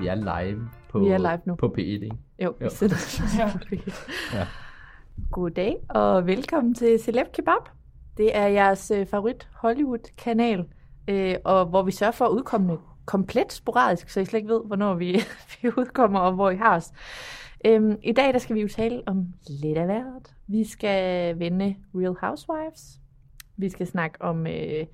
Vi er live på, Vi er live nu. på P1, ikke? Jo, vi Jo. sidder Ja. Goddag og velkommen til Celeb Kebab. Det er jeres øh, favorit Hollywood-kanal, øh, og hvor vi sørger for at udkomme komplet sporadisk, så I slet ikke ved, hvornår vi, vi udkommer og hvor I har os. Øhm, I dag der skal vi jo tale om lidt af hvert. Vi skal vende Real Housewives. Vi skal snakke om øh,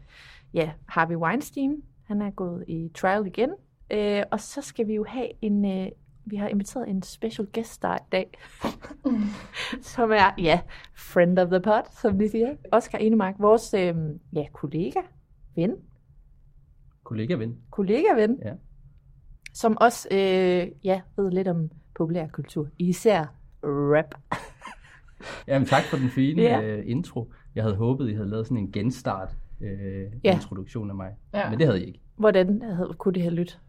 ja, Harvey Weinstein. Han er gået i trial igen. Øh, og så skal vi jo have en... Øh, vi har inviteret en special guest star i dag, som er, ja, friend of the pod, som de siger. Oscar Enemark, vores øh, ja, kollega, ven, Kollega ven. kollega-ven, Ja. som også øh, ja, ved lidt om populærkultur, især rap. Jamen tak for den fine Ja. uh, intro. Jeg havde håbet, I havde lavet sådan en genstart Ja. ja. introduktion af mig. Ja. Men det havde I ikke. Hvordan havde, kunne det have lyttet?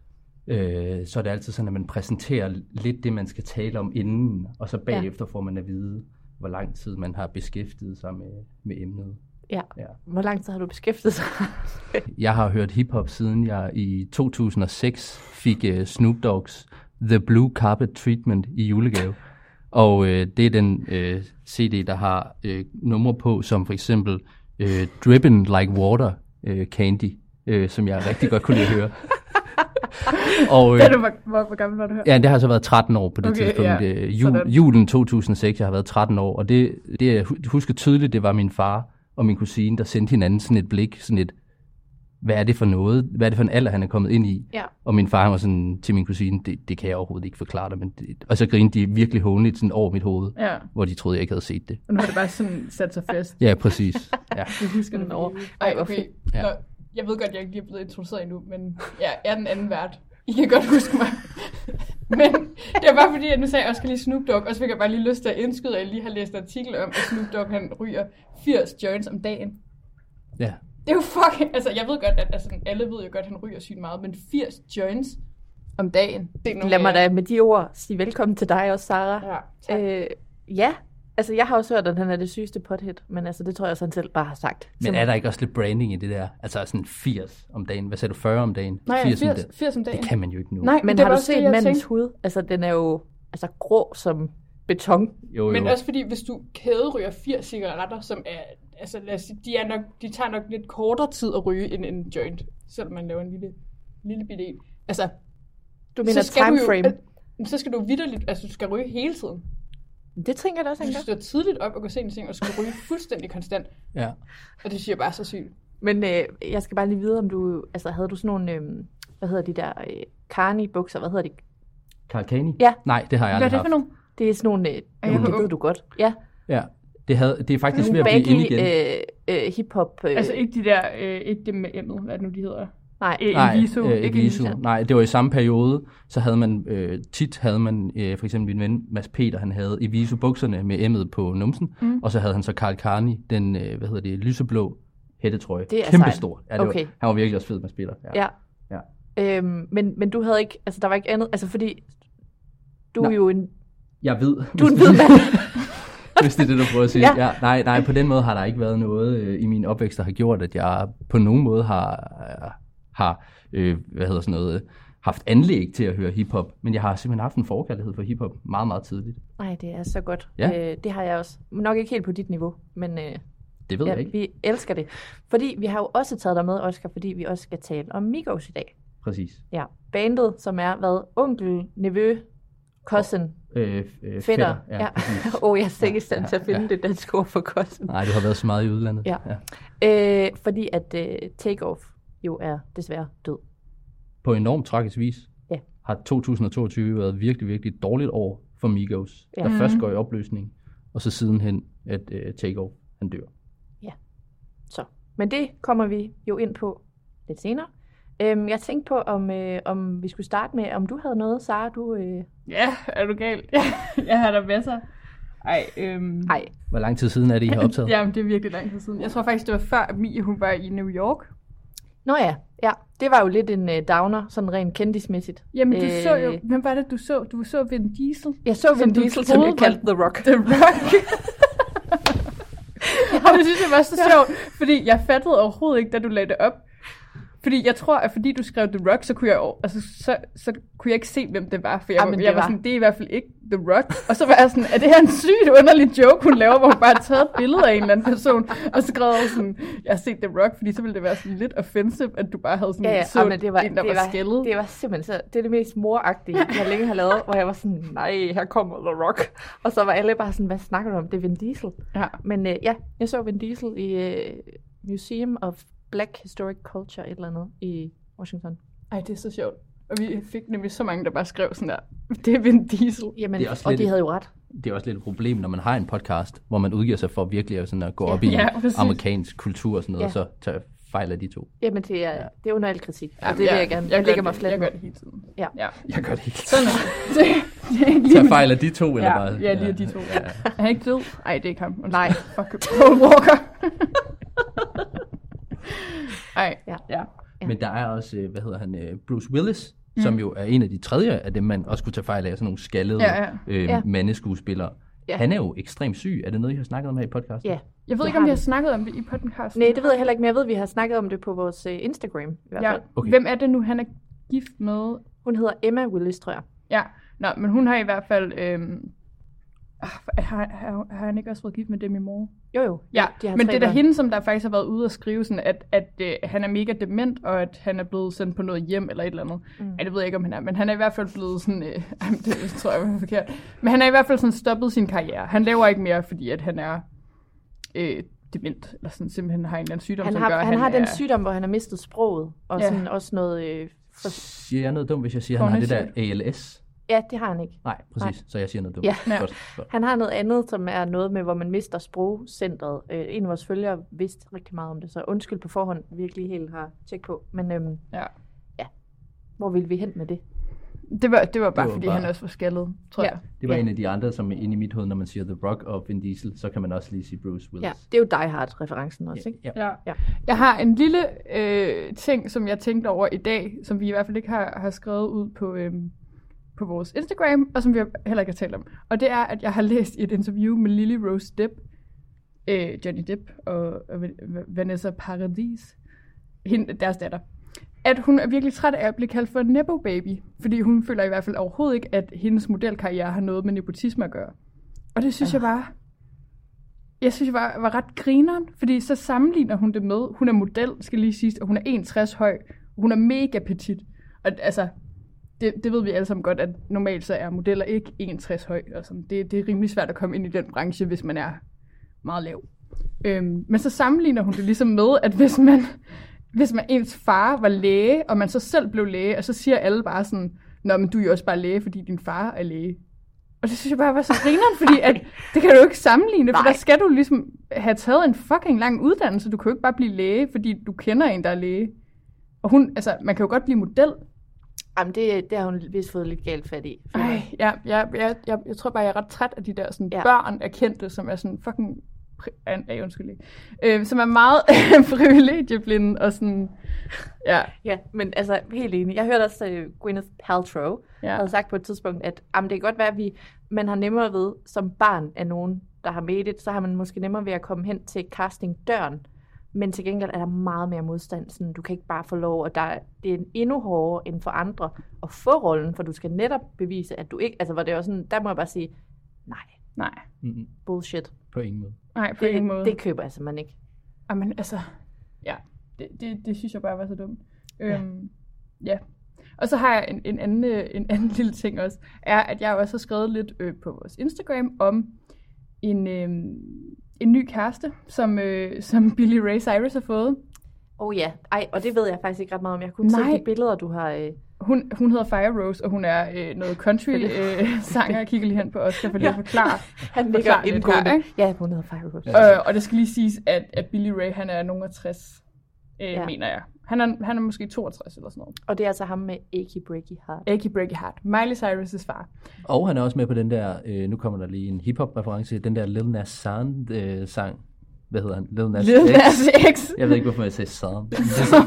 Øh, så er det altid sådan, at man præsenterer lidt det, man skal tale om inden, og så bagefter får man at vide, hvor lang tid man har beskæftiget sig med, med emnet. Ja. Ja. Hvor lang tid har du beskæftiget sig? Jeg har hørt hiphop siden jeg i 2006 fik uh, Snoop Dogg's The Blue Carpet Treatment i julegave. Og uh, det er den uh, CD, der har uh, numre på, som for eksempel uh, Drippin' Like Water uh, Candy, uh, som jeg rigtig godt kunne lide at høre. og, Da du var, hvor, hvor gammel var du her? Ja, det har så været 13 år på det Okay, tidspunkt. ja. Ja. Jul, Sådan. julen 2006, jeg har været 13 år, og det, det jeg hu- husker tydeligt, det var min far og min kusine, der sendte hinanden sådan et blik, sådan et, hvad er det for noget? Hvad er det for en alder, han er kommet ind i? Ja. Og min far han var sådan til min kusine, det, det kan jeg overhovedet ikke forklare dig, men det, og så grinede de virkelig hånligt sådan over mit hoved, Ja. hvor de troede, jeg ikke havde set det. Og nu har det bare sådan sat sig fast. Ja, præcis. Ja. Jeg husker det over. Ej, hvor okay. Ja. Jeg ved godt, jeg ikke lige er blevet introduceret endnu, men jeg er den anden vært. I kan godt huske mig. men det er bare fordi, at nu sagde jeg også lige Snoop Dogg, og så fik jeg bare lige lyst til at indskyde, at jeg lige har læst en artikel om, at Snoop Dogg han ryger 80 joints om dagen. ja. Det er jo fucking... Altså, jeg ved godt, at altså, alle ved jo godt, at han ryger sygt meget, men 80 joints om dagen. Det er Lad mig da med de ord sige velkommen til dig også, Sara. Ja, tak. Øh, ja, altså jeg har også hørt, at han er det sygeste pothead, men altså det tror jeg også, han selv bare har sagt. Men er der ikke også lidt branding i det der? Altså sådan 80 om dagen. Hvad sagde du, 40 om dagen? Nej, 80 om 80, dagen. 80 om dagen. Det kan man jo ikke nu. Nej, Men det har du det, set jeg mandens tænkte. hud? Altså den er jo altså grå som beton. Jo, jo. Men også fordi, hvis du kæderyger 80 cigaretter, som er, altså lad os sige, de, er nok, de tager nok lidt kortere tid at ryge end en joint, selvom man laver en lille, lille bitte en. Altså, Du mener så skal time du øh, så skal du vidderligt, altså du skal ryge hele tiden. Det tænker jeg da også, Du han skal gør. stå tidligt op og gå sent i seng, og skal ryge fuldstændig konstant. Ja. Og det siger bare så sygt. Men øh, jeg skal bare lige vide, om du, altså havde du sådan nogle, øh, hvad hedder de der, øh, carni-bukser, hvad hedder de? Carl Kani? Ja. Nej, det har jeg Hvad er aldrig det for haft. nogle? Det er sådan nogle, øh, jeg jo, for det ved ung? du godt. Ja, Ja, det, havde, det er faktisk ved nogle at blive inde igen. øh, øh, hip-hop. Øh, Altså ikke de der, øh, ikke dem med M'et, hvad er det nu, de hedder? Nej. Øh, Nej, Eviso, øh, ikke. Eviso. Nej, det var i samme periode, så havde man, øh, tit havde man, øh, for eksempel min ven Mads Peter, han havde Eviso bukserne med emmet på numsen, mm. og så havde han så Karl Karni, den, øh, hvad hedder det, lyseblå hættetrøje. Det er Kæmpe sejt. stor. Ja, det Okay. var, han var virkelig også fed, Mads Peter. Ja. Ja. Øhm, men, men du havde ikke, altså der var ikke andet, altså fordi du Nej. er jo en, Jeg ved. du er en det- mand. Hvis det er det, du prøver at sige. Ja. Ja. Ja, nej, nej, på den måde har der ikke været noget øh, i min opvækst, der har gjort, at jeg på nogen måde har, har øh, hvad hedder sådan noget, haft anlæg til at høre hiphop. Men jeg har simpelthen haft en forkærlighed for hiphop meget, meget tidligt. Nej, det er så godt. Ja. Øh, det har jeg også. Nok ikke helt på dit niveau, men øh, Det ved ja, jeg ikke. vi elsker det. Fordi vi har jo også taget dig med, Oscar, fordi vi også skal tale om Migos i dag. Præcis. Ja, bandet, som er hvad? Onkel, nevø, cousin, Øh, øh, fætter. Ja, Ja. Åh, oh, jeg er sikkert i stand Ja, til at finde ja. det danske ord for cousin. Nej, du har været så meget i udlandet. Ja. Øh, fordi at øh, Takeoff jo er desværre død. På enormt tragisk vis Ja. har 2022 været virkelig, virkelig et dårligt år for Migos, Ja. der først går i opløsning, og så sidenhen, at øh, Takeoff, han dør. Så. Men det kommer vi jo ind på lidt senere. Øhm, jeg tænkte på, om, øh, om vi skulle starte med, om du havde noget, Sara, du... Øh... Ja, er du gal? jeg har der masser. Ej, øhm... Ej, Hvor lang tid siden er det, I har optaget? Jamen, det er virkelig lang tid siden. Jeg tror faktisk, det var før Mie, hun var i New York. Nå ja, ja. Det var jo lidt en uh, downer, sådan rent kendismæssigt. Jamen, du Øh, så jo... Hvem var det, du så? Du så Vin Diesel. Jeg så Vin Diesel, som jeg kaldte The Rock. The Rock. Og det synes jeg var så sjovt, fordi jeg fattede overhovedet ikke, da du lagde det op. Fordi jeg tror, at fordi du skrev The Rock, så kunne jeg, altså, så, så kunne jeg ikke se, hvem det var. For jeg, Ah, var, men jeg var var- sådan, det er i hvert fald ikke The Rock. Og så var jeg sådan, er det her en sygt underlig joke, hun laver, hvor hun bare har taget et billede af en eller anden person, og så skrev jeg sådan, jeg har set The Rock, fordi så ville det være sådan lidt offensive, at du bare havde sådan Ja, ja, så ah, men det var, en, der det, var, var, skældet. det var simpelthen så, det er det mest moragtige, jeg længe har lavet, hvor jeg var sådan, nej, her kommer The Rock. Og så var alle bare sådan, hvad snakker du om, det er Vin Diesel. Ja. Men øh, ja, jeg så Vin Diesel i øh, Museum of Black Historic Culture, et eller andet, i Washington. Ej, det er så sjovt. Og vi fik nemlig så mange, der bare skrev sådan der, det er Vin Diesel. Jamen, Det er også og lidt de havde jo ret. det er også lidt et problem, når man har en podcast, hvor man udgiver sig for virkelig at, sådan at gå op i Ja, præcis. amerikansk kultur og sådan noget, Ja. og så tager fejl af de to. Jamen, det er, ja. det er under al kritik. Ja, og det ja, vil jeg gerne. Jeg, gør lægger det- mig fladt Jeg gør det hele tiden. Ja. ja. Jeg gør det helt. Sådan er det. det, det er mit- fejl af de to, eller Ja, bare? ja, lige af de to. Ja. Er han ikke død? Nej, det er ikke ham. Nej. Fuck, Paul Walker. Ej, Ja. ja. Men der er også, øh, hvad hedder han, øh, Bruce Willis, mm. som jo er en af de tredje af dem, man også kunne tage fejl af, sådan nogle skaldede Ja, ja. Øh, Ja. mandeskuespillere. Ja. Han er jo ekstremt syg. Er det noget, I har snakket om her i podcasten? Ja. Jeg ved ikke, om vi har snakket om det i podcasten. Nej, det ved jeg heller ikke, men jeg ved, at vi har snakket om det på vores øh, Instagram. I hvert Ja. fald. Okay. Hvem er det nu, han er gift med? Hun hedder Emma Willis, tror jeg. Ja, Nå, men hun har i hvert fald... Ah, har, har, har han ikke også været gift med Demi Moore? Jo, jo. Ja, de har men det er da hende, som der faktisk har været ude og skrive, sådan, at, at øh, han er mega dement, og at han er blevet sendt på noget hjem eller et eller andet. Mm. Ja, det ved jeg ikke, om han er, men han er i hvert fald blevet sådan... Øh, jamen, det tror jeg var forkert. Men han er i hvert fald sådan stoppet sin karriere. Han laver ikke mere, fordi at han er øh, dement, eller sådan simpelthen har en eller anden sygdom, Han som har, gør, han, han har den er, sygdom, hvor han har mistet sproget, og Ja. sådan også noget... Øh, for, Siger jeg noget dumt, hvis jeg siger, at han har det der ALS? Ja, det har han ikke. Nej, præcis. Så jeg siger noget dumt. Ja. Ja. Godt, godt. Han har noget andet, som er noget med, hvor man mister sprogcentret. Øh, en af vores følgere vidste rigtig meget om det, så undskyld på forhånd, virkelig helt har tjek på. Men øhm, Ja. hvor vil vi hen med det? Det var, det var bare, Det var fordi bare- han også var skaldet, tror Ja. jeg. Det var Ja. en af de andre, som inde i mit hoved, når man siger The Rock og Vin Diesel, så kan man også lige sige Bruce Willis. Ja, det er jo Die Hard-referencen også, ikke? Ja. Ja. Ja. Jeg har en lille øh, ting, som jeg tænkte over i dag, som vi i hvert fald ikke har, har skrevet ud på, øhm, på vores Instagram, og som vi heller ikke har talt om. Og det er, at jeg har læst i et interview med Lily Rose Depp, øh, Johnny Depp og, og Va- Vanessa Paradis, hende, deres datter, at hun er virkelig træt af at blive kaldt for en nepo baby, fordi hun føler i hvert fald overhovedet ikke, at hendes modelkarriere har noget med nepotisme at gøre. Og det synes jeg bare, jeg synes, jeg var, var ret grineren, fordi så sammenligner hun det med, hun er model, skal lige sige, og hun er 61 høj, hun er mega petit. Og altså, det, det ved vi alle sammen godt, at normalt så er modeller ikke 61 høj. Og sådan. Det, det er rimelig svært at komme ind i den branche, hvis man er meget lav. Øhm, men så sammenligner hun det ligesom med, at hvis man, hvis man ens far var læge, og man så selv blev læge, og så siger alle bare sådan, Nå, men du er jo også bare læge, fordi din far er læge. Og det synes jeg bare var så grineren, fordi at, det kan du ikke sammenligne, for Nej. der skal du ligesom have taget en fucking lang uddannelse. Du kan jo ikke bare blive læge, fordi du kender en, der er læge. Og hun, altså, man kan jo godt blive model. Jamen, det, det har hun vist fået lidt galt fat i. Ej, ja, jeg, jeg, jeg, jeg tror bare, jeg er ret træt af de der sådan, Ja. børn af kendte, som er sådan fucking... Ej, undskyld. Øh, som er meget privilegieblinde og sådan... Ja, Ja, men altså, helt enig. Jeg hørte også, at Gwyneth Paltrow ja. havde sagt på et tidspunkt, at jamen, det kan godt være, at vi, man har nemmere ved, som barn af nogen, der har made it, så har man måske nemmere ved at komme hen til castingdøren. Men til gengæld er der meget mere modstand. Sådan, du kan ikke bare få lov, og der, er- det er endnu hårdere end for andre at få rollen, for du skal netop bevise, at du ikke... Altså, hvor det jo sådan, der må jeg bare sige, nej, Nej, Mm-mm. bullshit. På ingen måde. nej, på ingen måde. Det, det køber jeg simpelthen ikke. Jamen, altså, ja, det, det, det synes jeg bare var så dumt. Øhm, ja. Og så har jeg en, en, anden, øh, en anden lille ting også, er, at jeg også har skrevet lidt øh, på vores Instagram om en, øh, en ny kæreste, som, øh, som Billy Ray Cyrus har fået. Oh ja, ej, og det ved jeg faktisk ikke ret meget om. Jeg kunne se Nej. de billeder, du har... Øh... Hun, hun hedder Fire Rose, og hun er øh, noget country-sanger. jeg kigger lige hen på Oscar for lige at forklare. Han ligger indgående. her, ikke? Ja, hun hedder Fire Rose. Øh, og det skal lige siges, at, at Billy Ray, han er nogen af 60, øh, ja. mener jeg. Han er, han er måske 62 eller sådan noget. Og det er altså ham med Achy Breaky Heart. Achy Breaky Heart. Miley Cyrus' far. Og han er også med på den der, øh, nu kommer der lige en hip-hop-reference, den der Lil Nas San øh, sang. Hvad hedder han? Lil Nas Lil X. Nas X. Jeg ved ikke, hvorfor jeg sagde San. Det,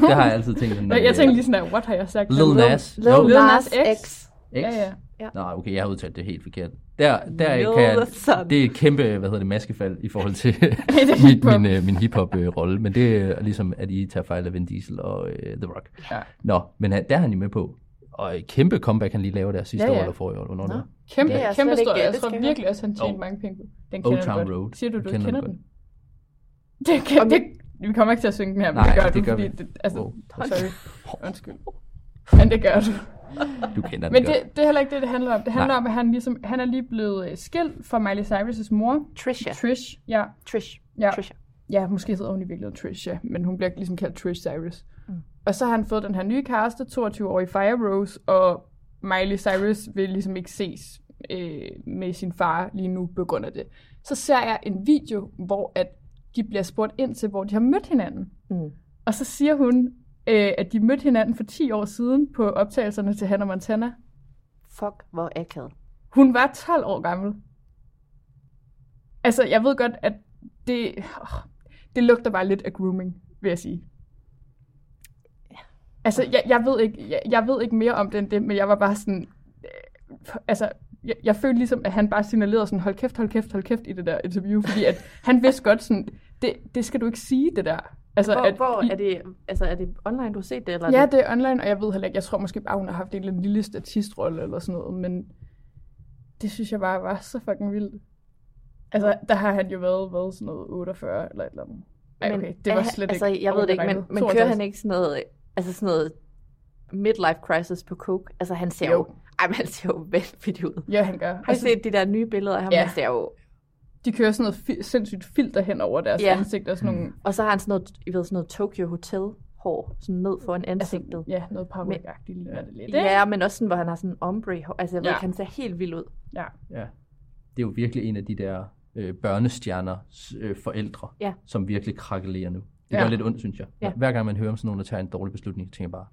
det har jeg altid tænkt sådan. Jeg tænkte lige sådan der, what har jeg sagt? Lil Nas. Lil Jo, Lil Nas Nas X. X. X. Ja, ja. Ja. Nå, okay, jeg har udtalt det helt forkert. Der, der Lil kan jeg, det er et kæmpe, hvad hedder det, maskefald i forhold til er min, hiphop. min, øh, min hiphop-rolle. Men det er ligesom, at I tager fejl af Vin Diesel og øh, The Rock. Ja. Nå, men han, der er han jo med på. Og et kæmpe comeback, han lige laver der sidste Ja, år ja. eller forrige år. Hvornår Nå. det. Kæmpe, Det er kæmpe stor. Jeg tror virkelig også, han tjente Oh. mange penge på. Den Old kender du Town godt. Road. Siger du, du Kender kender, den den? Det kan, det, vi kommer ikke til at synge den her, men Nej, det gør det du, gør fordi vi. det, altså, Wow. sorry, undskyld. Men det gør du. Du kender den Men godt. det, det er heller ikke det, det handler om. Det handler Nej. om, at han, ligesom, han er lige blevet øh, skilt fra Miley Cyrus' mor, Trisha. Trish. Ja, Trish. ja. Trisha. Ja, måske hedder hun i virkeligheden Trish, ja. Men hun bliver ligesom kaldt Trish Cyrus. Mm. Og så har han fået den her nye kæreste, 22-årig Fire Rose, og Miley Cyrus vil ligesom ikke ses øh, med sin far lige nu på grund af det. Så ser jeg en video, hvor at de bliver spurgt ind til, hvor de har mødt hinanden. Mm. Og så siger hun, øh, at de mødte hinanden for 10 år siden på optagelserne til Hannah Montana. Fuck, hvor akavet. Hun var 12 år gammel. Altså, jeg ved godt, at det, åh, det lugter bare lidt af grooming, vil jeg sige. Altså, jeg, jeg, ved ikke, jeg, jeg ved ikke mere om det end det, men jeg var bare sådan... Øh, altså, jeg, jeg følte ligesom, at han bare signalerede sådan, hold kæft, hold kæft, hold kæft i det der interview, fordi at han vidste godt sådan, det, det skal du ikke sige, det der. Altså, Hvor, at hvor er det, altså er det online, du har set det? Eller er Ja, det... er online, og jeg ved heller ikke, jeg tror måske bare, hun har haft en eller anden lille statistrolle eller sådan noget, men det synes jeg bare var så fucking vildt. Altså, der har han jo været, været sådan noget 48 eller et eller andet. Ej, okay, det var slet altså, ikke jeg ved det ikke, men, men kører han ikke sådan noget, altså sådan noget midlife crisis på coke? Altså han ser jo, Jo. ej, men han ser jo vanvittigt ud. Ja, han gør. Har I set de der nye billeder af ham? Ja. Han ser jo, De kører sådan noget fi- sindssygt filter hen over deres Ja. ansigt og sådan nogle... og så har han sådan noget, I ved, sådan noget Tokyo Hotel hår, sådan ned foran ansigtet. Altså, ja, noget paranoid-agtigt ligner det lidt. ja, men også sådan, hvor han har sådan en ombre hår. Altså jeg ved Ja. ikke, han ser helt vild ud. ja. Ja. Det er jo virkelig en af de der øh, børnestjerners øh, forældre, Ja. som virkelig krakelerer nu. Det Ja. gør lidt ondt, synes jeg. Ja. Hver gang man hører om sådan nogen, der tager en dårlig beslutning, tænker jeg bare,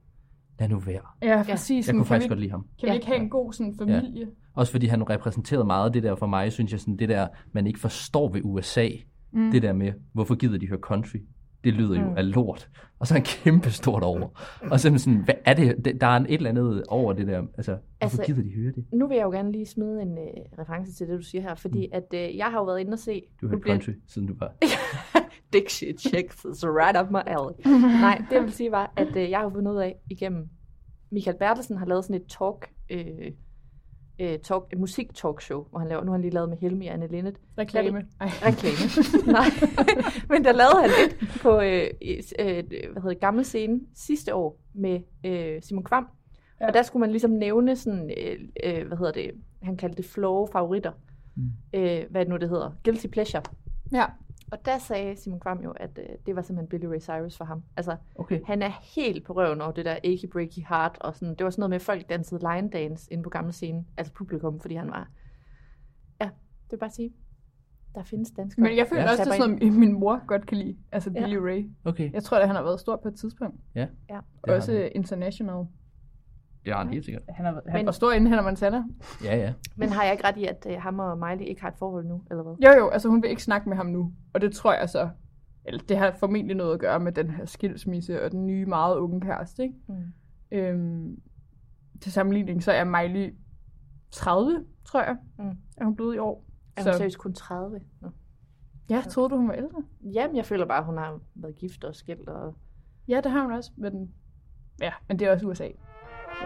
lad nu være. Ja, præcis. Jeg kunne kan faktisk vi, godt lide ham. Kan vi ikke have en god sådan, familie? Også fordi han repræsenterede meget det der for mig, synes jeg, sådan det der, man ikke forstår ved USA. Mm. Det der med, hvorfor gider de høre country? Det lyder jo Mm. af lort. Og så er han kæmpe stort over. Og så sådan, hvad er det? Der er en et eller andet over det der. Altså, hvorfor Altså, gider de høre det? Nu vil jeg jo gerne lige smide en øh, reference til det, du siger her, fordi at øh, jeg har jo været inde og se... Du har hørt bliver- country, siden du var... Dick shit chicks is right up my alley. Nej, det jeg vil sige var, at øh, jeg har fundet ud af igennem... Michael Bertelsen har lavet sådan et talk, øh, øh, talk, et musik talkshow, hvor han laver, nu har han lige lavet med Helmi og Anne Linnet. Reklame. Ej. Reklame. Nej, men der lavede han et på øh, øh, hvad hedder gammel scene sidste år med øh, Simon Kvam. Ja. Ja. Og der skulle man ligesom nævne sådan, øh, øh, hvad hedder det, han kaldte det flow favoritter. Mm. Øh, hvad er det nu, det hedder? Guilty pleasure. Ja. Og der sagde Simon Kvam jo, at øh, det var simpelthen Billy Ray Cyrus for ham. Altså, Okay. han er helt på røven over det der achy breaky heart, og sådan, det var sådan noget med, at folk dansede line dance inde på gamle scene, altså publikum, fordi han var, ja, det vil bare sige. der findes danskere. Men jeg føler Ja. også, det er sådan noget, min mor godt kan lide. Altså Ja. Billy Ray. Okay. Jeg tror, at han har været stor på et tidspunkt. Ja. Ja. Også international. Det har han helt sikkert. Han, har, han Men- var stor inden Hannah Montana. Ja, ja. Men har jeg ikke ret i, at øh, ham og Miley ikke har et forhold nu, eller hvad? Jo, jo, altså hun vil ikke snakke med ham nu. Og det tror jeg så, eller det har formentlig noget at gøre med den her skilsmisse og den nye meget unge kæreste, ikke? Mm. Øhm, til sammenligning, så er Miley 30, tror jeg, Mm. er hun blevet i år. Er hun seriøst kun 30? Nå. ja, troede du, hun var ældre? Jamen, jeg føler bare, at hun har været gift og skilt. Og... Ja, det har hun også, men, ja, men det er også USA. Nu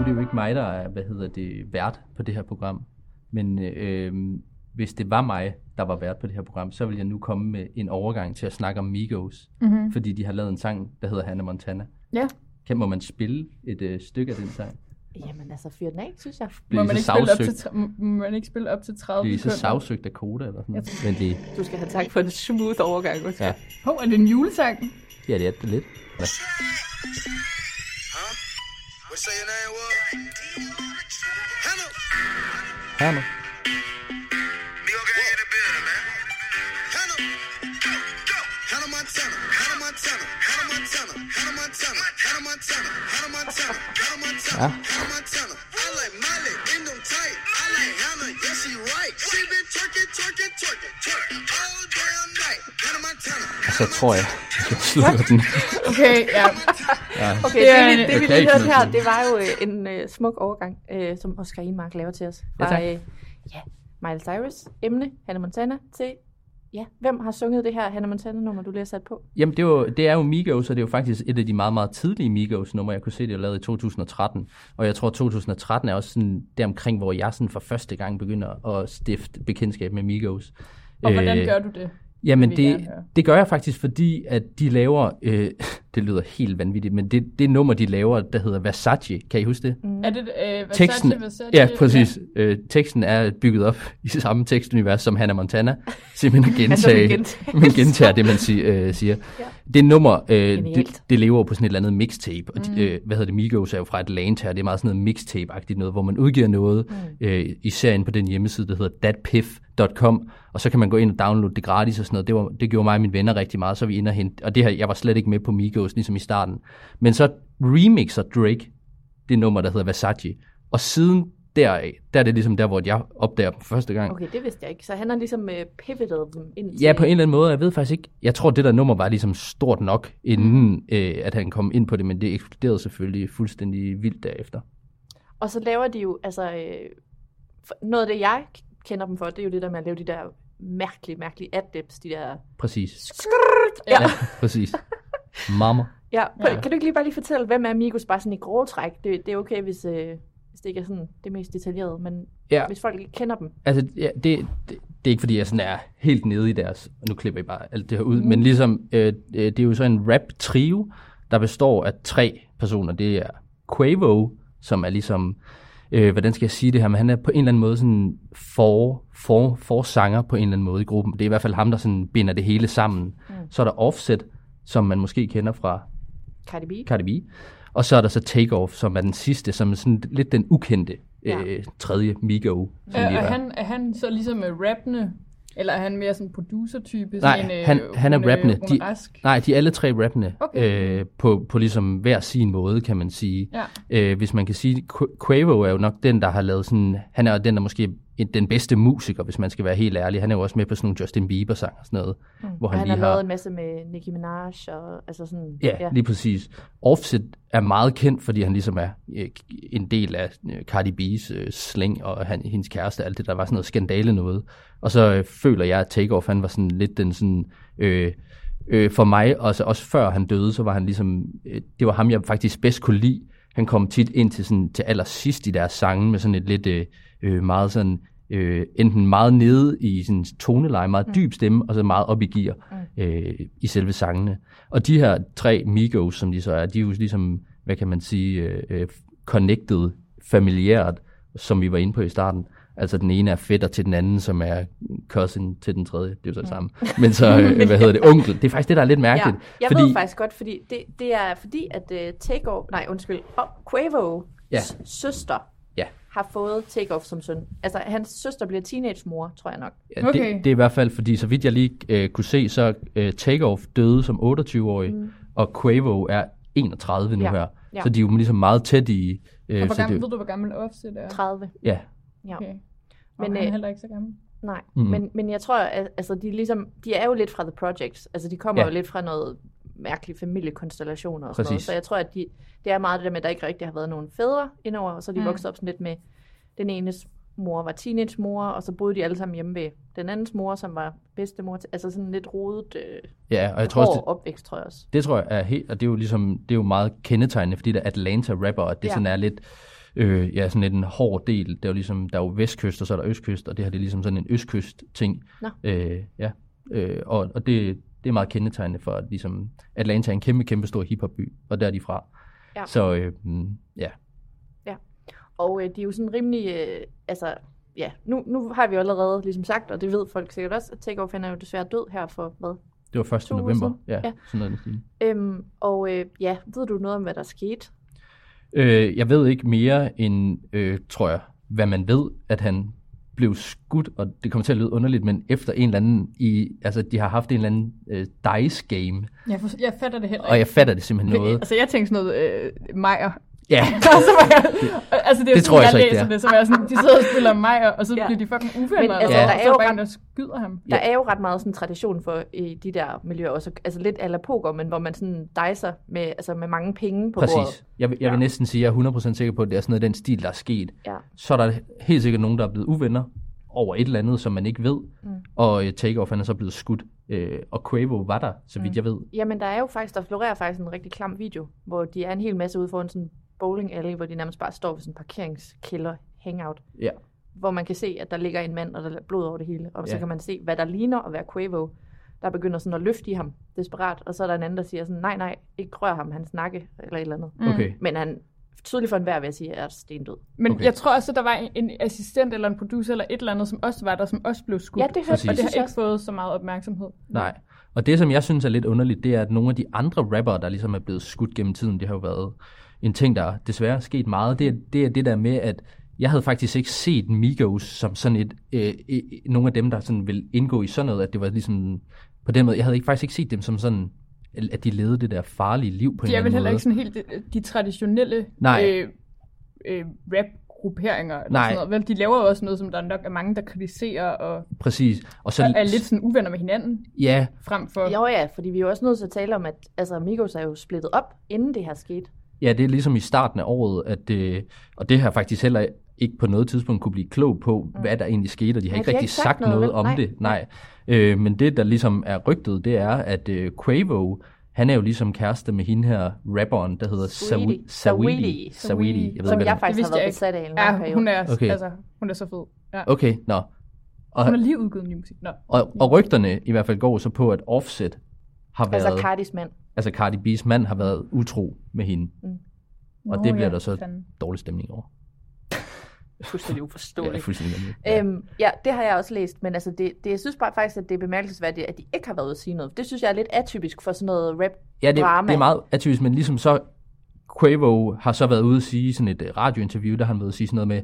er det jo ikke mig, der er, hvad hedder det, vært på det her program. Men øh, hvis det var mig, der var vært på det her program, så vil jeg nu komme med en overgang til at snakke om Migos. Mm-hmm. Fordi de har lavet en sang, der hedder Hannah Montana. Ja. Kan, må man spille et øh, stykke af den sang? Jamen, altså, fyr den af, synes jeg. Må man, så ikke spille op til, må man ikke spille op til 30 Bliver I så sagsøgt af Koda eller sådan noget? Men det, Du skal have tak for en smooth overgang. Undskyld. ja. Hov, er det en julesang? ja, det er det lidt. Ja. Hannah Montana. Hannah Montana. Hannah Montana. Hannah Montana. Hannah Montana. Hannah Montana. Ja. Hannah Montana. I like Miley in them tight. I like Hannah. Yeah, she right. She been twerking, twerking, twerking, twerking all damn night. Hannah Montana. Så tror jeg, jeg slutter den. Okay, ja. Okay, Det det, det, vi lige hørte her, det var jo øh, en øh, smuk overgang, øh, som Oscar Inmark laver til os. Ja, Fra, tak. øh, ja, Miley Cyrus, emne, Hannah Montana, til, ja, hvem har sunget det her Hannah Montana-nummer, du lige har sat på? Jamen, det er, jo, det er jo Migos, og det er jo faktisk et af de meget, meget tidlige Migos-numre, jeg kunne se, det er lavet i 2013. Og jeg tror, 2013 er også sådan deromkring, hvor jeg sådan for første gang begynder at stifte bekendtskab med Migos. Og hvordan Øh, gør du det? Jamen, det, det gør jeg faktisk, fordi at de laver, øh, det lyder helt vanvittigt, men det, det nummer, de laver, der hedder Versace, kan I huske det? Mm. Er det øh, Versace, Teksten, Versace? ja, præcis. Øh, teksten er bygget op i samme tekstunivers som Hannah Montana. Simpelthen at Altså, gentage, gentager. man gentager det, man sig, øh, siger. Ja. Det nummer, øh, det, det lever på sådan et eller andet mixtape. Og de, øh, hvad hedder det, Migos er jo fra Atlanta, og det er meget sådan noget mixtape-agtigt noget, hvor man udgiver noget, øh, især inde på den hjemmeside, der hedder datpiff.com, og så kan man gå ind og downloade det gratis og sådan noget. Det, var, det gjorde mig og mine venner rigtig meget, så vi inde og hente, og det her, jeg var slet ikke med på Migos, ligesom i starten. Men så remixer Drake det nummer, der hedder Versace. Og siden deraf, der er det ligesom der, hvor jeg opdager dem første gang. Okay, det vidste jeg ikke. Så han har ligesom øh, pivotet dem ind til... Ja, på en eller anden måde. Jeg ved faktisk ikke. Jeg tror, det der nummer var ligesom stort nok, inden øh, at han kom ind på det, men det eksploderede selvfølgelig fuldstændig vildt derefter. Og så laver de jo, altså, øh, noget af det, jeg kender dem for, det er jo det der med at lave de der mærkelige, mærkelige adlibs, de der... Præcis. Ja, Ja, præcis. Mamma. ja. Ja. Kan du ikke lige bare lige fortælle, hvem er Migos bare sådan i grove træk? Det, det er okay, hvis, øh, hvis det ikke er sådan det mest detaljerede, men Ja. hvis folk ikke kender dem. Altså, ja, det, det, det er ikke fordi, jeg sådan er helt nede i deres... Nu klipper jeg bare alt det her ud. Men ligesom, øh, øh, det er jo så en rap-trio, der består af tre personer. Det er Quavo, som er ligesom... Øh, hvordan skal jeg sige det her? Men han er på en eller anden måde sådan for, for, for sanger på en eller anden måde i gruppen. Det er i hvert fald ham, der sådan binder det hele sammen. Mm. Så er der Offset, som man måske kender fra Cardi B. Cardi B. Og så er der så Takeoff, som er den sidste, som er sådan lidt den ukendte Ja. øh, tredje Migo. Som Er, de er, han, er han så ligesom øh, rappende, eller er han mere sådan producer-type? Nej, sådan en, øh, han, han er Rune- rappende. De, Rask? nej, de er alle tre rappende. Okay. Øh, på, på ligesom hver sin måde, kan man sige. Ja. Øh, hvis man kan sige, Qu- Quavo er jo nok den, der har lavet sådan... Han er den, der måske den bedste musiker, hvis man skal være helt ærlig. Han er jo også med på sådan nogle Justin Bieber-sang og sådan noget. Mm. Hvor Og han, lige har lavet en masse med Nicki Minaj, og altså sådan... Ja, ja, lige præcis. Offset er meget kendt, fordi han ligesom er øh, en del af øh, Cardi B's øh, sling, og han, hendes kæreste, alt det, der var sådan noget skandale noget. Og så øh, føler jeg, at Takeoff, han var sådan lidt den sådan... Øh, øh, for mig, også, også før han døde, så var han ligesom... Øh, det var ham, jeg faktisk bedst kunne lide. Han kom tit ind til, sådan, til allersidst i deres sange, med sådan et lidt øh, øh, meget sådan... Øh, enten meget nede i sin toneleje, meget dyb stemme, og så meget op i gear øh, i selve sangene. Og de her tre Migos, som de så er, de er jo ligesom, hvad kan man sige, øh, øh, connected familiært, som vi var inde på i starten. Altså den ene er fætter til den anden, som er cousin til den tredje. Det er jo så det samme. Men så, øh, hvad hedder det, onkel. Det er faktisk det, der er lidt mærkeligt. Ja, jeg fordi, ved faktisk godt, fordi det, det er fordi, at uh, Takeoff, nej undskyld, oh, Quavo Ja. søster Ja. har fået Takeoff som søn. Altså hans søster bliver teenage-mor, tror jeg nok. Ja, Okay. det, det er i hvert fald, fordi så vidt jeg lige øh, kunne se, så øh, Takeoff døde som 28-årig, mm. og Quavo er 31 nu Ja, her. ja. Så de er jo ligesom meget tæt i... Øh, Og hvor så gammel, det, ved du, hvor gammel Offset er? 30. ja, Ja. Okay. Men, Men han er øh, heller ikke så gammel. Nej, mm. men, men jeg tror, at altså, de, er ligesom, de er jo lidt fra The Projects. Altså, de kommer ja. jo lidt fra noget mærkelige familiekonstellationer og sådan noget. Præcis. Så jeg tror, at de, det er meget det der med, at der ikke rigtig har været nogen fædre indover, og så er de Mm. vokset op sådan lidt med, den enes mor var teenage-mor, og så boede de alle sammen hjemme ved den andens mor, som var bedstemor. Altså sådan lidt rodet, øh, ja, og jeg tror også, det, opvækst, tror jeg også. det tror jeg er helt, og det er jo ligesom, det er jo meget kendetegnende, fordi der er Atlanta-rapper, og det Ja. sådan er lidt, øh, ja, sådan lidt en hård del. Det er jo ligesom, der er jo vestkyst, og så er der østkyst, og det her det er ligesom sådan en østkyst-ting. Øh, ja, øh, og, og det, det er meget kendetegnende for, at ligesom, Atlanta er en kæmpe, kæmpe stor hiphop-by, og der er de fra. Ja. Så øh, mm, ja, Og øh, de er jo sådan rimelig, øh, altså, ja, nu, nu har vi jo allerede ligesom sagt, og det ved folk sikkert også, at Takeoff han er jo desværre død her for, hvad, det var 1. To uger november. Ja, Ja. sådan noget. stil. Øhm, og øh, ja, ved du noget om, hvad der skete? Øh, jeg ved ikke mere end, øh, tror jeg, hvad man ved, at han blev skudt, og det kommer til at lyde underligt, men efter en eller anden, i, altså de har haft en eller anden øh, dice game, Jeg, for, jeg fatter det heller og jeg ikke. fatter det simpelthen noget. Altså, jeg tænkte sådan noget øh, Majer. Ja, Og så var jeg, altså, det, er Det sådan, tror jeg jeg så ikke, læser det er. det, som er sådan, de sidder og spiller Majer, og så Ja. bliver de fucking uvenner. Men, altså, eller der er jo og så ret- der skyder ham. Der er jo ret meget sådan tradition for i de der miljøer også, altså lidt ala poker, men hvor man sådan dicer med, altså med mange penge på bordet. præcis. Jeg, vil- jeg vil Ja. næsten sige, at jeg er 100% sikker på, at det er sådan noget den stil, der er sket. Ja. Så er der helt sikkert nogen, der er blevet uvenner over et eller andet, som man ikke ved, Mm. og øh, Takeoff han er så blevet skudt, øh, og Quavo var der, så vidt Mm. jeg ved. Jamen der er jo faktisk, der florerer faktisk en rigtig klam video, hvor de er en hel masse ude foran sådan bowling alley, hvor de nærmest bare står ved sådan en parkeringskælder hangout. Ja. Hvor man kan se, at der ligger en mand, og der er blod over det hele. Og så Ja. kan man se, hvad der ligner at være Quavo, der begynder sådan at løfte i ham desperat. Og så er der en anden, der siger sådan, nej, nej, ikke rør ham, han snakke, eller et eller andet. Mm. Okay. Men han tydeligt for enhver, vil jeg sige, er stendød. Men Okay. jeg tror også, at der var en, en assistent eller en producer eller et eller andet, som også var der, som også blev skudt. Ja, det hørte. Og det har ikke fået så meget opmærksomhed. Nej. Og det, som jeg synes er lidt underligt, det er, at nogle af de andre rappere, der ligesom er blevet skudt gennem tiden, det har jo været en ting, der desværre er sket meget. Det er det, er det der med, at jeg havde faktisk ikke set Migos som sådan et, øh, øh, nogle af dem, der sådan vil indgå i sådan noget, at det var ligesom på den måde, jeg havde ikke, faktisk ikke set dem som sådan, at de levede det der farlige liv på en De er eller vel anden heller måde. ikke sådan helt de, de traditionelle Nej. øh, øh, rap-grupperinger. Eller Nej. sådan noget. Vel, de laver jo også noget, som der nok er mange, der kritiserer og, Præcis. Og så, er lidt sådan uvenner med hinanden, Ja, frem for... Jo ja, fordi vi er jo også nødt til at tale om, at altså, Amigos er jo splittet op, inden det her skete. Ja, det er ligesom i starten af året, at, øh, og det har faktisk heller ikke på noget tidspunkt kunne blive klog på, mm. hvad der egentlig skete, og de har Nej, ikke de har rigtig ikke sagt sagt noget, noget, om Nej. det. Nej. Øh, men det, der ligesom er rygtet, det er, at øh, Quavo, han er jo ligesom kæreste med hende her rapperen, der hedder. Saweetie. Saweetie. Saweetie. Jeg ved Som ikke, jeg hvad faktisk vidste har været besat af en Ja, periode. hun er, Okay. altså, hun er så fed. Ja. Okay, nå. Og, Hun har lige udgivet ny musik. Nå. og, og rygterne i hvert fald går så på, at Offset har været, Altså Cardis mand. altså Cardi B's mand har været utro med hende. Og Nå, det bliver ja, der så fanden. dårlig stemning over. Fuldstændig Det uforståeligt. fuldstændig nemlig. Ja. Øhm, ja, det har jeg også læst, men altså det, det, jeg synes bare faktisk, at det er bemærkelsesværdigt, at de ikke har været ude at sige noget. Det synes jeg er lidt atypisk for sådan noget rap Ja, det, drama. det er meget atypisk, men ligesom så, Quavo har så været ude at sige sådan et øh, radiointerview, der har han været at sige sådan noget med,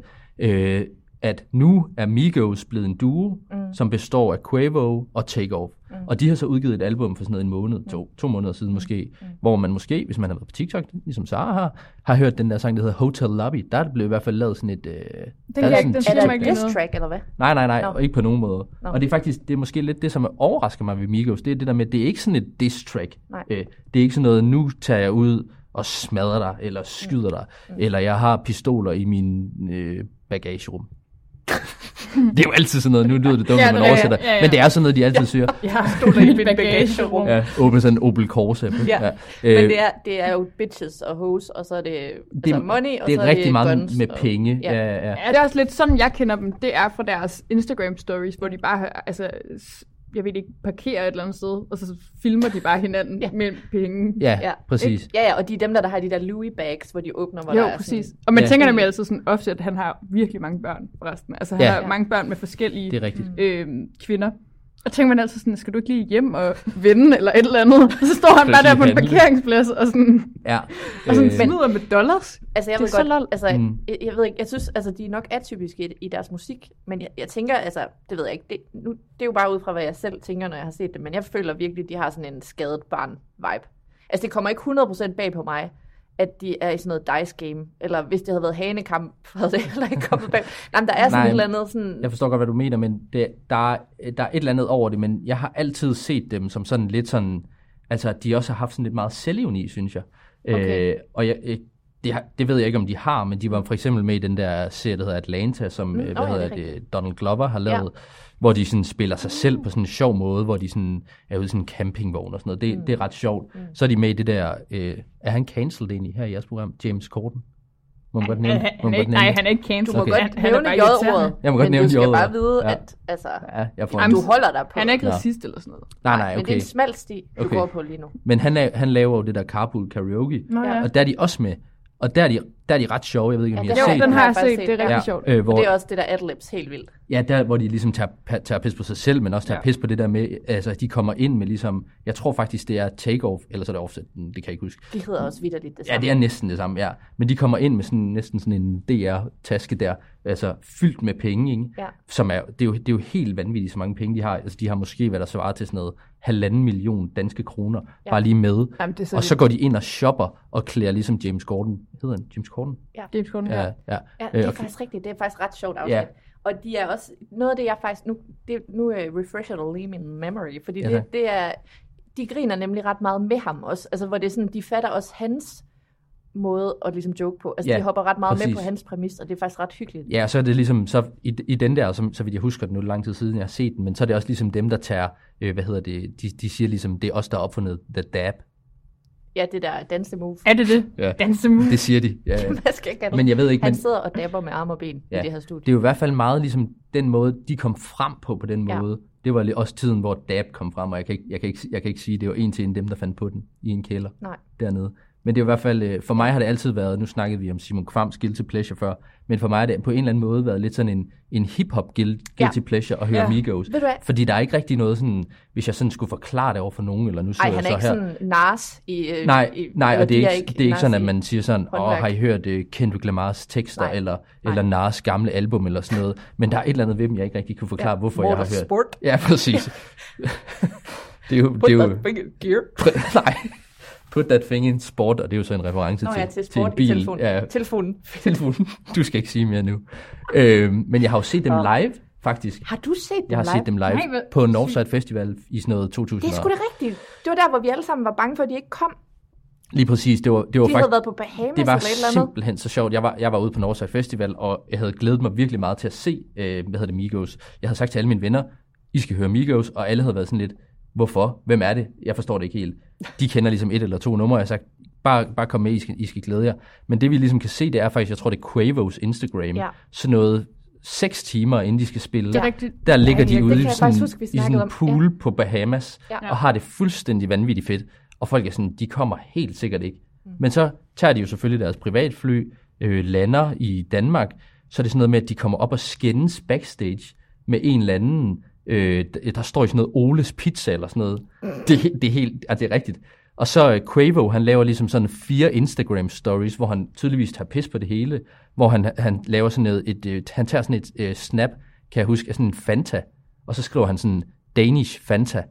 øh, at nu er Migos blevet en duo, mm. som består af Quavo og Takeoff. Mm. Og de har så udgivet et album for sådan noget en måned, to, to måneder siden måske, mm. hvor man måske, hvis man har været på TikTok, ligesom Sara har, har hørt den der sang, der hedder Hotel Lobby. Der blev i hvert fald lavet sådan et... Øh, der kan er sådan den Er der et diss track, eller hvad? Nej, nej, nej, Nå. og ikke på nogen måde. Nå. Og det er faktisk, det er måske lidt det, som overrasker mig ved Migos, det er det der med, det er ikke sådan et diss track. Nej. Øh, det er ikke sådan noget, nu tager jeg ud og smadrer dig, eller skyder dig, mm. eller jeg har pistoler i min øh, bagagerum. Det er jo altid sådan noget, nu lyder det dumt, Ja, når man det er- oversætter, ja, ja. men det er sådan noget, de altid siger. Jeg har stoler i mit bagagerum. Ja, åbne sådan en Opel Corsa. Ja. Øh, Men det er, det er jo bitches og hoes, og så er det, det, altså money, og det så er er rigtig det meget guns. med og- penge. Ja. Ja, ja, ja. Ja, det er også lidt sådan, jeg kender dem. Det er fra deres Instagram stories, hvor de bare har, altså, jeg ved ikke, parkerer et eller andet sted, og så filmer de bare hinanden Ja. med penge. Ja, ja præcis. Ikke? Ja, ja, og de er dem, der, der har de der Louis bags, hvor de åbner, hvor Jo, der er præcis. Sådan, Og man Ja. tænker nemlig altid sådan ofte, at han har virkelig mange børn, forresten. Altså han Ja. ja. har mange børn med forskellige Det er rigtigt. øh, kvinder. Og tænker man altid sådan, skal du ikke lige hjem og vende, eller et eller andet? Og så står han bare der på en handle? parkeringsplads, og sådan, Ja. og sådan Øh, smider med dollars. Altså, jeg Det ved er godt, lol. altså, mm. jeg, jeg ved ikke, jeg synes, altså, de er nok atypiske i, i deres musik, men jeg, jeg tænker, altså, det ved jeg ikke, det, nu, det er jo bare ud fra, hvad jeg selv tænker, når jeg har set det, men jeg føler virkelig, de har sådan en skadet barn-vibe. Altså, det kommer ikke 100% bag på mig, at de er i sådan noget dice game, eller hvis det havde været hanekamp, havde det heller ikke kommet bag. Nej, men der er sådan Nej, et eller andet sådan, Jeg forstår godt, hvad du mener, men det, der, er, der er et eller andet over det, men jeg har altid set dem som sådan lidt sådan, altså de også har haft sådan lidt meget selvironi, synes jeg. Okay. Øh, og jeg, øh, det, har, det ved jeg ikke, om de har, men de var for eksempel med i den der serie, der hedder Atlanta, som Mm, åh, hvad er hedder det, Donald Glover har lavet, ja. hvor de sådan spiller sig selv på sådan en sjov måde, hvor de sådan er ude i sådan en campingvogn og sådan noget. Det, mm. det er ret sjovt. Mm. Så er de med i det der, øh, er han cancelled egentlig her i jeres program? James Corden? Må man godt nævne? Han, må han man er godt ikke, nævne nej, det? han er ikke cancelled. du må Okay. godt er nævne J-ordet. Jeg må godt men nævne du skal J-ordet, bare vide, ja. at altså, Ja, jeg får du holder dig på. Han er ikke racist eller sådan noget. Nej, nej, Men det okay. er en smal sti, du Okay. går på lige nu. Men han, han laver jo det der carpool karaoke, Nå ja. og der er de også med. Og der er de, der er de ret sjove, jeg ved ikke, om Ja, I det har Jo, set den har har jeg set. set, Det er ja. rigtig sjovt. Øh, hvor, Og det er også det der adlibs helt vildt. Ja, der hvor de ligesom tager, tager pis på sig selv, men også tager ja. Ja. pis på det der med, altså de kommer ind med ligesom, jeg tror faktisk det er Takeoff, eller så er det Offset, det kan jeg ikke huske. De hedder også vidderligt det Ja, samme. det er næsten det samme, ja. Men de kommer ind med sådan, næsten sådan en DR-taske der, altså fyldt med penge, ikke? Ja. Som er, det er, jo, det er jo helt vanvittigt, så mange penge de har. Altså de har måske, hvad der svarer til sådan noget, halvanden million danske kroner, ja. bare lige med. Jamen, det er så og så går de ind og shopper og klæder ligesom James Gordon. Hedder han James Gordon? James Corden. Ja, Ja. ja. Ja, Øh, det er og- faktisk rigtigt. Det er faktisk ret sjovt afsnit. Ja. Ja. Og de er også, noget af det jeg faktisk, nu, det, nu uh, refresher du lige min memory, fordi Ja, ja, det, det er, de griner nemlig ret meget med ham også, altså hvor det er sådan, de fatter også hans måde at ligesom joke på. Altså Ja, de hopper ret meget med præcis. på hans præmis, og det er faktisk ret hyggeligt. Ja, og så er det ligesom, så i, i den der, som, så vidt jeg husker det nu er lang tid siden, jeg har set den, men så er det også ligesom dem, der tager, øh, hvad hedder det, de, de siger ligesom, det er os, der har opfundet The Dab. Ja, det der dansemove. Er det det? Ja. Dansemove. Det siger de. Ja, ja. Hvad skal jeg Men jeg ved ikke, Han men sidder og dabber med arme og ben Ja, i det her studie. det er jo i hvert fald meget ligesom den måde, de kom frem på på den Ja. måde. Det var også tiden, hvor Dab kom frem, og jeg kan ikke, jeg kan ikke, jeg kan ikke sige, at det var en til en dem, der fandt på den i en kælder Nej. dernede. Men det er jo i hvert fald, øh, for mig har det altid været, nu snakkede vi om Simon Kvams Guilty Pleasure før, men for mig har det på en eller anden måde været lidt sådan en, en hip-hop guil- guilty Ja. pleasure at høre Ja. Migos. Fordi der er ikke rigtig noget sådan, hvis jeg sådan skulle forklare det over for nogen, eller nu Ej, sidder han jeg er så ikke her. sådan Nars i... øh, Nej, i, nej og det er, de ikke, det er ikke sådan, at man siger sådan, åh, håndværk. har I hørt uh, Kendrick Lamars tekster, Nej, eller, nej. eller Nas gamle album, eller sådan noget. Men der er et eller andet ved dem, jeg ikke rigtig kunne forklare, ja, hvorfor jeg har hørt. Motorsport. Ja, præcis. det er jo... det er jo gear. nej. Put that thing in sport, og det er jo så en reference Nå til, ja, til til sport en i bil. telefonen. Ja, Telefonen. telefonen. Du skal ikke sige mere nu. øhm, men jeg har jo set dem live, faktisk. Har du set dem Jeg har live? set dem live Nej, hvad- på Northside Festival i sådan noget 2000. Det er sgu da rigtigt. Det var der, hvor vi alle sammen var bange for, at de ikke kom. Lige præcis, det var, det var De faktisk... havde været på Bahamas Det var eller et eller andet. simpelthen så sjovt. Jeg var, jeg var ude på Northside Festival, og jeg havde glædet mig virkelig meget til at se, øh, hvad hedder det, Migos. Jeg havde sagt til alle mine venner, I skal høre Migos, og alle havde været sådan lidt, hvorfor? Hvem er det? Jeg forstår det ikke helt. De kender ligesom et eller to numre, jeg har sagt, bare, bare kom med, I skal, I skal glæde jer. Men det vi ligesom kan se, det er faktisk, jeg tror det er Quavos Instagram, Ja. sådan noget seks timer inden de skal spille. Det er rigtigt. Der ligger Ja, de ude i sådan, huske, i sådan en pool på Bahamas, Ja. og har det fuldstændig vanvittigt fedt. Og folk er sådan, de kommer helt sikkert ikke. Mm. Men så tager de jo selvfølgelig deres privatfly, øh, lander i Danmark, så er det sådan noget med, at de kommer op og skændes backstage med en eller anden, øh, der- står i sådan noget Oles Pizza eller sådan noget. Det, er det er helt, altså det er rigtigt. Og så øh, Quavo, han laver ligesom sådan fire Instagram stories, hvor han tydeligvis tager pis på det hele, hvor han, han laver sådan noget, et, øh, han tager sådan et øh, snap, kan jeg huske, af sådan en Fanta, og så skriver han sådan Danish Fanta.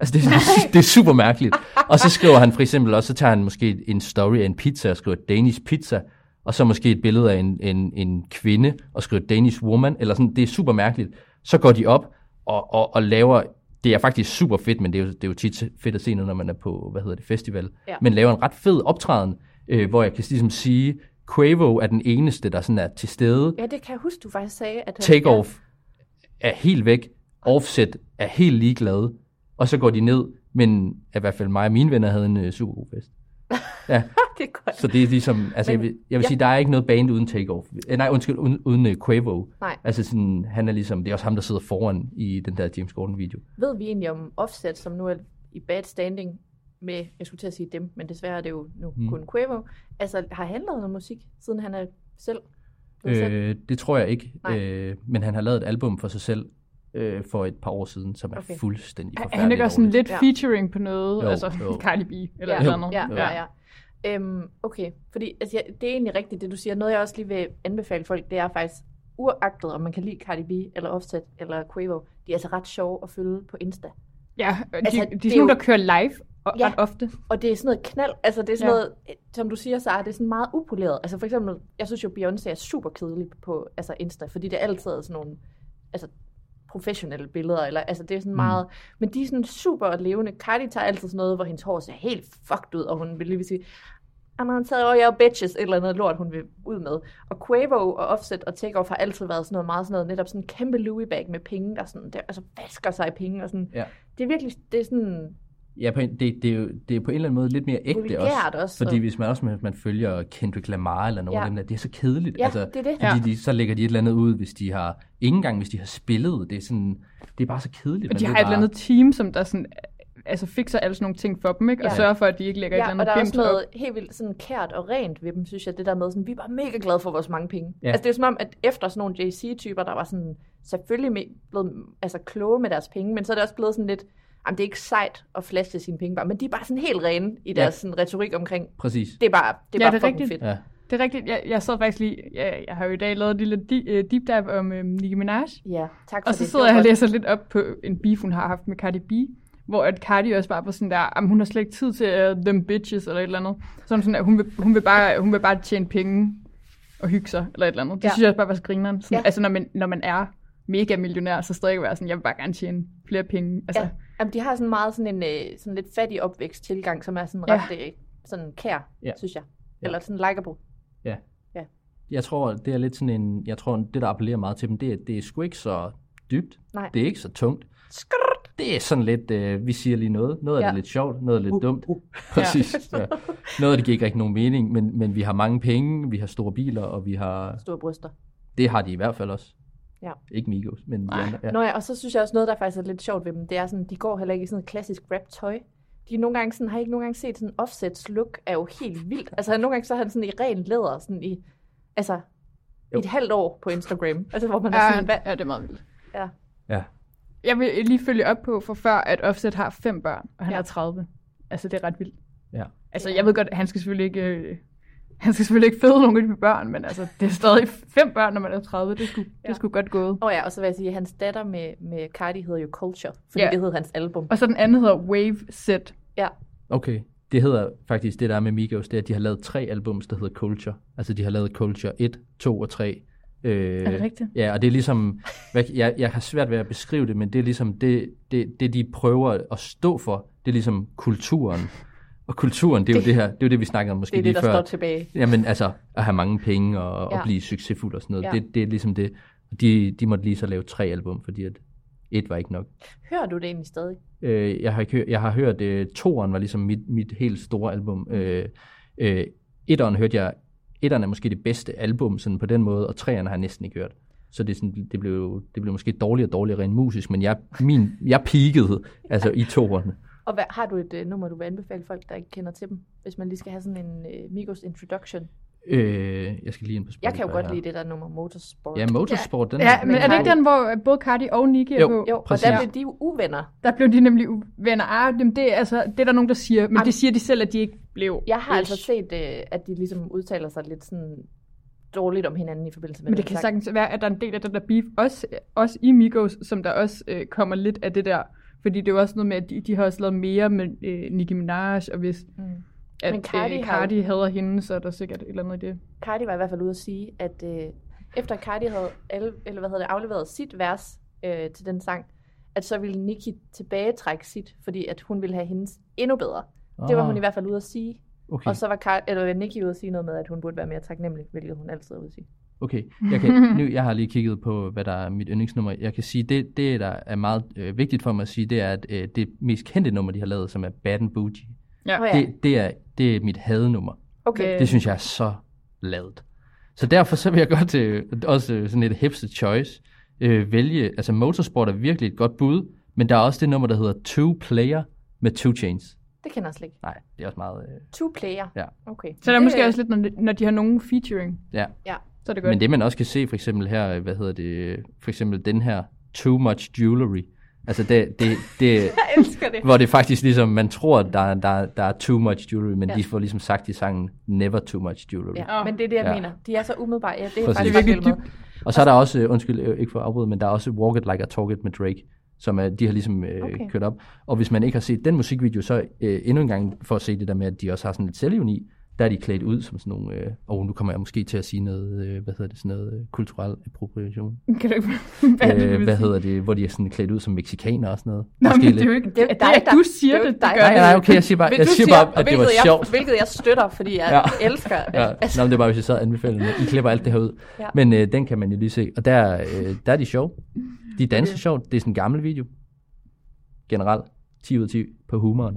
Altså det, det, det er super mærkeligt. Og så skriver han for eksempel også, så tager han måske en story af en pizza og skriver Danish pizza, og så måske et billede af en, en, en kvinde og skriver Danish woman, eller sådan, det er super mærkeligt. Så går de op og, og, og laver, det er faktisk super fedt, men det er, jo, det er jo tit fedt at se noget, når man er på, hvad hedder det, festival, Ja. men laver en ret fed optræden, øh, hvor jeg kan ligesom sige, Quavo er den eneste, der sådan er til stede. Ja, det kan jeg huske, du faktisk sagde. At Takeoff er helt væk. Offset er helt ligeglad. Og så går de ned, men i hvert fald mig og mine venner havde en uh, super god fest. Ja, det er godt. Så det er ligesom, altså Men- jeg vil, jeg vil ja. sige, der er ikke noget band uden Takeoff. Eh, Nej, undskyld, uden, uden uh, Quavo. Nej. Altså sådan, han er ligesom, det er også ham, der sidder foran i den der James Gordon-video. Ved vi egentlig om Offset, som nu er i bad standing med, jeg skulle til at sige dem, men desværre er det jo nu Mm. kun Quavo. Altså, har han lavet noget musik, siden han er selv? blevet selv? Øh, det tror jeg ikke, Nej. øh, men han har lavet et album for sig selv øh, for et par år siden, som er Okay. fuldstændig Er forfærdeligt han ikke også sådan lidt Ja. featuring på noget? Jo, altså jo. Cardi B eller ja, eller andet. Ja, ja, ja. Øhm, okay, fordi altså, ja, det er egentlig rigtigt, det du siger. Noget, jeg også lige vil anbefale folk, det er faktisk, uagtet om man kan lide Cardi B, eller Offset, eller Quavo, de er altså ret sjove at følge på Insta. Ja, de, Altså, de er det er sådan der kører live og, Ja. ret ofte. Og det er sådan noget knald, altså det er sådan Ja. ja. noget, som du siger, så er det sådan meget upoleret. Altså for eksempel, jeg synes jo, Beyoncé er super kedelig på altså Insta, fordi det er altid sådan nogle altså, professionelle billeder, eller altså det er sådan Mm. meget, men de er sådan super levende. Cardi tager altid sådan noget, hvor hendes hår ser helt fucked ud, og hun vil lige sige, I'm on taget over your bitches, et eller andet lort, hun vil ud med. Og Quavo og Offset og Takeoff har altid været sådan noget meget sådan noget, netop sådan en kæmpe Louis bag med penge, der sådan, der, altså vasker sig i penge, og sådan. Ja. Det er virkelig, det er sådan, Ja, på en, det, det, er jo, det er på en eller anden måde lidt mere ægte Vulgært også. også, Fordi og- hvis man også hvis man følger Kendrick Lamar eller nogen Ja. af dem der, det er så kedeligt. Ja, altså, det er det. Fordi Ja. de, så lægger de et eller andet ud, hvis de har, ikke engang hvis de har spillet. Det er, sådan, det er bare så kedeligt. Og de har et eller bare- andet team, som der sådan, altså fikser alle sådan nogle ting for dem, ikke? Og Ja. sørger for, at de ikke lægger et Ja, eller og der andet er også gemt op. noget helt vildt sådan kært og rent ved dem, synes jeg. Det der med, sådan, vi er bare mega glade for vores mange penge. Ja. Altså det er som om, at efter sådan nogle JC-typer, der var sådan selvfølgelig blevet altså, kloge med deres penge, men så er det også blevet sådan lidt, jamen det er ikke sejt at flashe sine penge bare, men de er bare sådan helt rene i deres sådan, retorik omkring, Præcis. det er bare, det er Ja, bare det er fucking rigtigt. fedt. Ja. Det er rigtigt. Jeg, jeg sad faktisk lige, jeg, jeg har jo i dag lavet et lille øh, deep dive om øhm, Nicki Minaj. Ja, tak for Og så det. sidder Det jeg og læser lidt op på en beef, hun har haft med Cardi B. Hvor at Cardi også bare var sådan der, "Jamen, hun har slet ikke tid til uh, them bitches, eller et eller andet. Sådan sådan, at hun vil, hun vil, bare, hun vil bare tjene penge og hygge sig, eller et eller andet. Det Ja. synes jeg også bare var så grineren. Sådan, Ja. Altså, når man, når man er mega millionær, så stadig være sådan, jeg vil bare gerne tjene flere penge. Altså, Ja, jamen, de har sådan meget sådan en øh, sådan lidt fattig opvækst tilgang, som er sådan Ja. ret øh, sådan kær, Ja. synes jeg. Ja. Eller sådan likeable. Jeg tror, det er lidt sådan en, jeg tror, det der appellerer meget til dem, det er, det er sgu ikke så dybt. Nej. Det er ikke så tungt. Det er sådan lidt, øh, vi siger lige noget. Noget Ja. det er lidt sjovt, noget er lidt dumt. Præcis. Ja. Noget af det giver ikke rigtig nogen mening, men, men vi har mange penge, vi har store biler, og vi har, Store bryster. det har de i hvert fald også. Ja. Ikke Migos, men de Nej. andre. Ja. Nå ja, og så synes jeg også noget, der faktisk er lidt sjovt ved dem, det er sådan, de går heller ikke i sådan noget klassisk rap-tøj. De er nogle gange sådan, har ikke nogle gange set sådan Offsets look, er jo helt vildt. Altså nogle gange så er han sådan i ren læder, sådan i, altså, Jo. et halvt år på Instagram. Altså hvor man er ja, sådan, hvad? ja, det er meget vildt. Ja. ja. Jeg vil lige følge op på, for før at Offset har fem børn, og han Ja. er 30. Altså, det er ret vildt. Ja. Altså, jeg ved godt, at han skal selvfølgelig ikke... Han skal selvfølgelig ikke føde nogen af de børn, men altså, det er stadig fem børn, når man er 30. Det skulle, ja. Det skulle godt gået. Og ja, og så vil jeg sige, at hans datter med, med Cardi hedder jo Culture, fordi Ja. det hed hans album. Og så den anden hedder Wave Set. Ja, Okay. Det hedder faktisk, det der er med Migos, det er, at de har lavet tre albums, der hedder Culture. Altså, de har lavet Culture 1, 2 og 3. Øh, Er det rigtigt? Ja, og det er ligesom, hvad, jeg, jeg har svært ved at beskrive det, men det er ligesom, det, det, det de prøver at stå for, det er ligesom kulturen. Og kulturen, det er jo det her, det er jo det, vi snakkede om måske det er lige det, der før. står tilbage. Jamen altså, at have mange penge og, ja. Og blive succesfuld og sådan noget. Ja. Det, det er ligesom det. De, de måtte lige så lave tre album, fordi at et var ikke nok. Hører du det egentlig stadig? Øh, jeg har ikke hørt, jeg har hørt, øh, toeren var ligesom mit, mit helt store album. Øh, øh, etteren hørte jeg, etteren er måske det bedste album sådan på den måde, og treeren har jeg næsten ikke hørt. Så det, sådan, det, blev, det blev måske dårligere og dårligere rent musisk, men jeg, min, jeg peakede altså i toerne. Og hvad, har du et uh, nummer, du vil anbefale folk, der ikke kender til dem? Hvis man lige skal have sådan en uh, Migos introduction. Øh, jeg skal lige ind på Spotify Jeg kan jo godt her. lide det der nummer Motorsport. Ja, Motorsport, den Ja, men er det ikke den, hvor både Cardi og Nicki er Jo. på? Jo, og Præcis. der blev de uvenner. Der blev de nemlig uvenner. Ah, det, er, altså, det er der nogen, der siger, men Am- det siger de selv, at de ikke blev. Jeg har Ish. altså set, uh, at de ligesom udtaler sig lidt sådan dårligt om hinanden i forbindelse med Men det kan sang. sagtens være, at der er en del af den der beef, også, også i Migos, som der også øh, kommer lidt af det der. Fordi det er jo også noget med, at de, de har også lavet mere med øh, Nicki Minaj, og hvis Mm. at, Men Cardi øh, har Cardi hader hende, så er der sikkert et eller andet i det. Cardi var i hvert fald ude at sige, at øh, efter Cardi havde al, eller hvad hedder det, afleveret sit vers øh, til den sang, at så ville Nicki tilbagetrække sit, fordi at hun ville have hendes endnu bedre. Det var hun i hvert fald ude at sige. Okay. Og så var Car- eller Nicki ude at sige noget med, at hun burde være mere taknemmelig, hvilket hun altid er ude at sige. Okay, jeg, kan, nu, jeg har lige kigget på, hvad der er mit yndlingsnummer. Jeg kan sige, det, det der er meget øh, vigtigt for mig at sige, det er, at øh, det mest kendte nummer, de har lavet, som er Bad and Bougie, Ja. Det, det, er, det er mit hadenummer. Okay. Det synes jeg er så lavet. Så derfor så vil jeg godt øh, også øh, sådan et hipster choice øh, vælge, altså Motorsport er virkelig et godt bud, men der er også det nummer, der hedder Two Player med Two Chains. Det kender jeg slet ikke. Nej, det er også meget... Øh, Two player. Ja. Okay. Så der er måske også lidt, når de, når de har nogen featuring, ja. Ja. Så er det godt. Men det man også kan se for eksempel her, hvad hedder det, for eksempel den her Too Much Jewelry. Altså det, det, det, Jeg elsker det. hvor det faktisk ligesom, man tror, der, der, der er too much jewelry, men Ja. de får ligesom sagt i sangen, never too much jewelry. Ja. Ja, men det er det, jeg Ja. mener. De er så umiddelbare. Ja, det er Præcis. faktisk Det er virkelig. Og så er der også, øh, undskyld, øh, ikke for afbryde, men der er også Walk It Like I Talk It med Drake, som er, de har ligesom øh, okay. kørt op. Og hvis man ikke har set den musikvideo, så øh, endnu en gang for at se det der med, at de også har sådan lidt selvivni, der er de klædt ud som sådan nogle, øh, og nu kommer jeg måske til at sige noget, øh, hvad hedder det, sådan noget øh, kulturel appropriation. Kan du ikke... hvad, er det, du øh, vil hvad hedder det, hvor de er sådan klædt ud som mexikanere og sådan noget. Nå, Måske men det er jo ikke... Det Det dig, er, der- du det siger er det, ikke det dig, gør Nej, det. nej, okay, jeg siger bare, jeg siger bare at det var hvilket jeg, sjovt. Hvilket jeg støtter, fordi jeg Ja. elsker. Ja, Altså, Nå, men det er bare, hvis jeg anbefalede den. I klipper alt det her ud. Ja. Men øh, den kan man jo lige se. Og der, øh, der er de sjove. De danser sjovt. Det er sådan en gammel video. Generelt. 10 ud af 10 på humoren.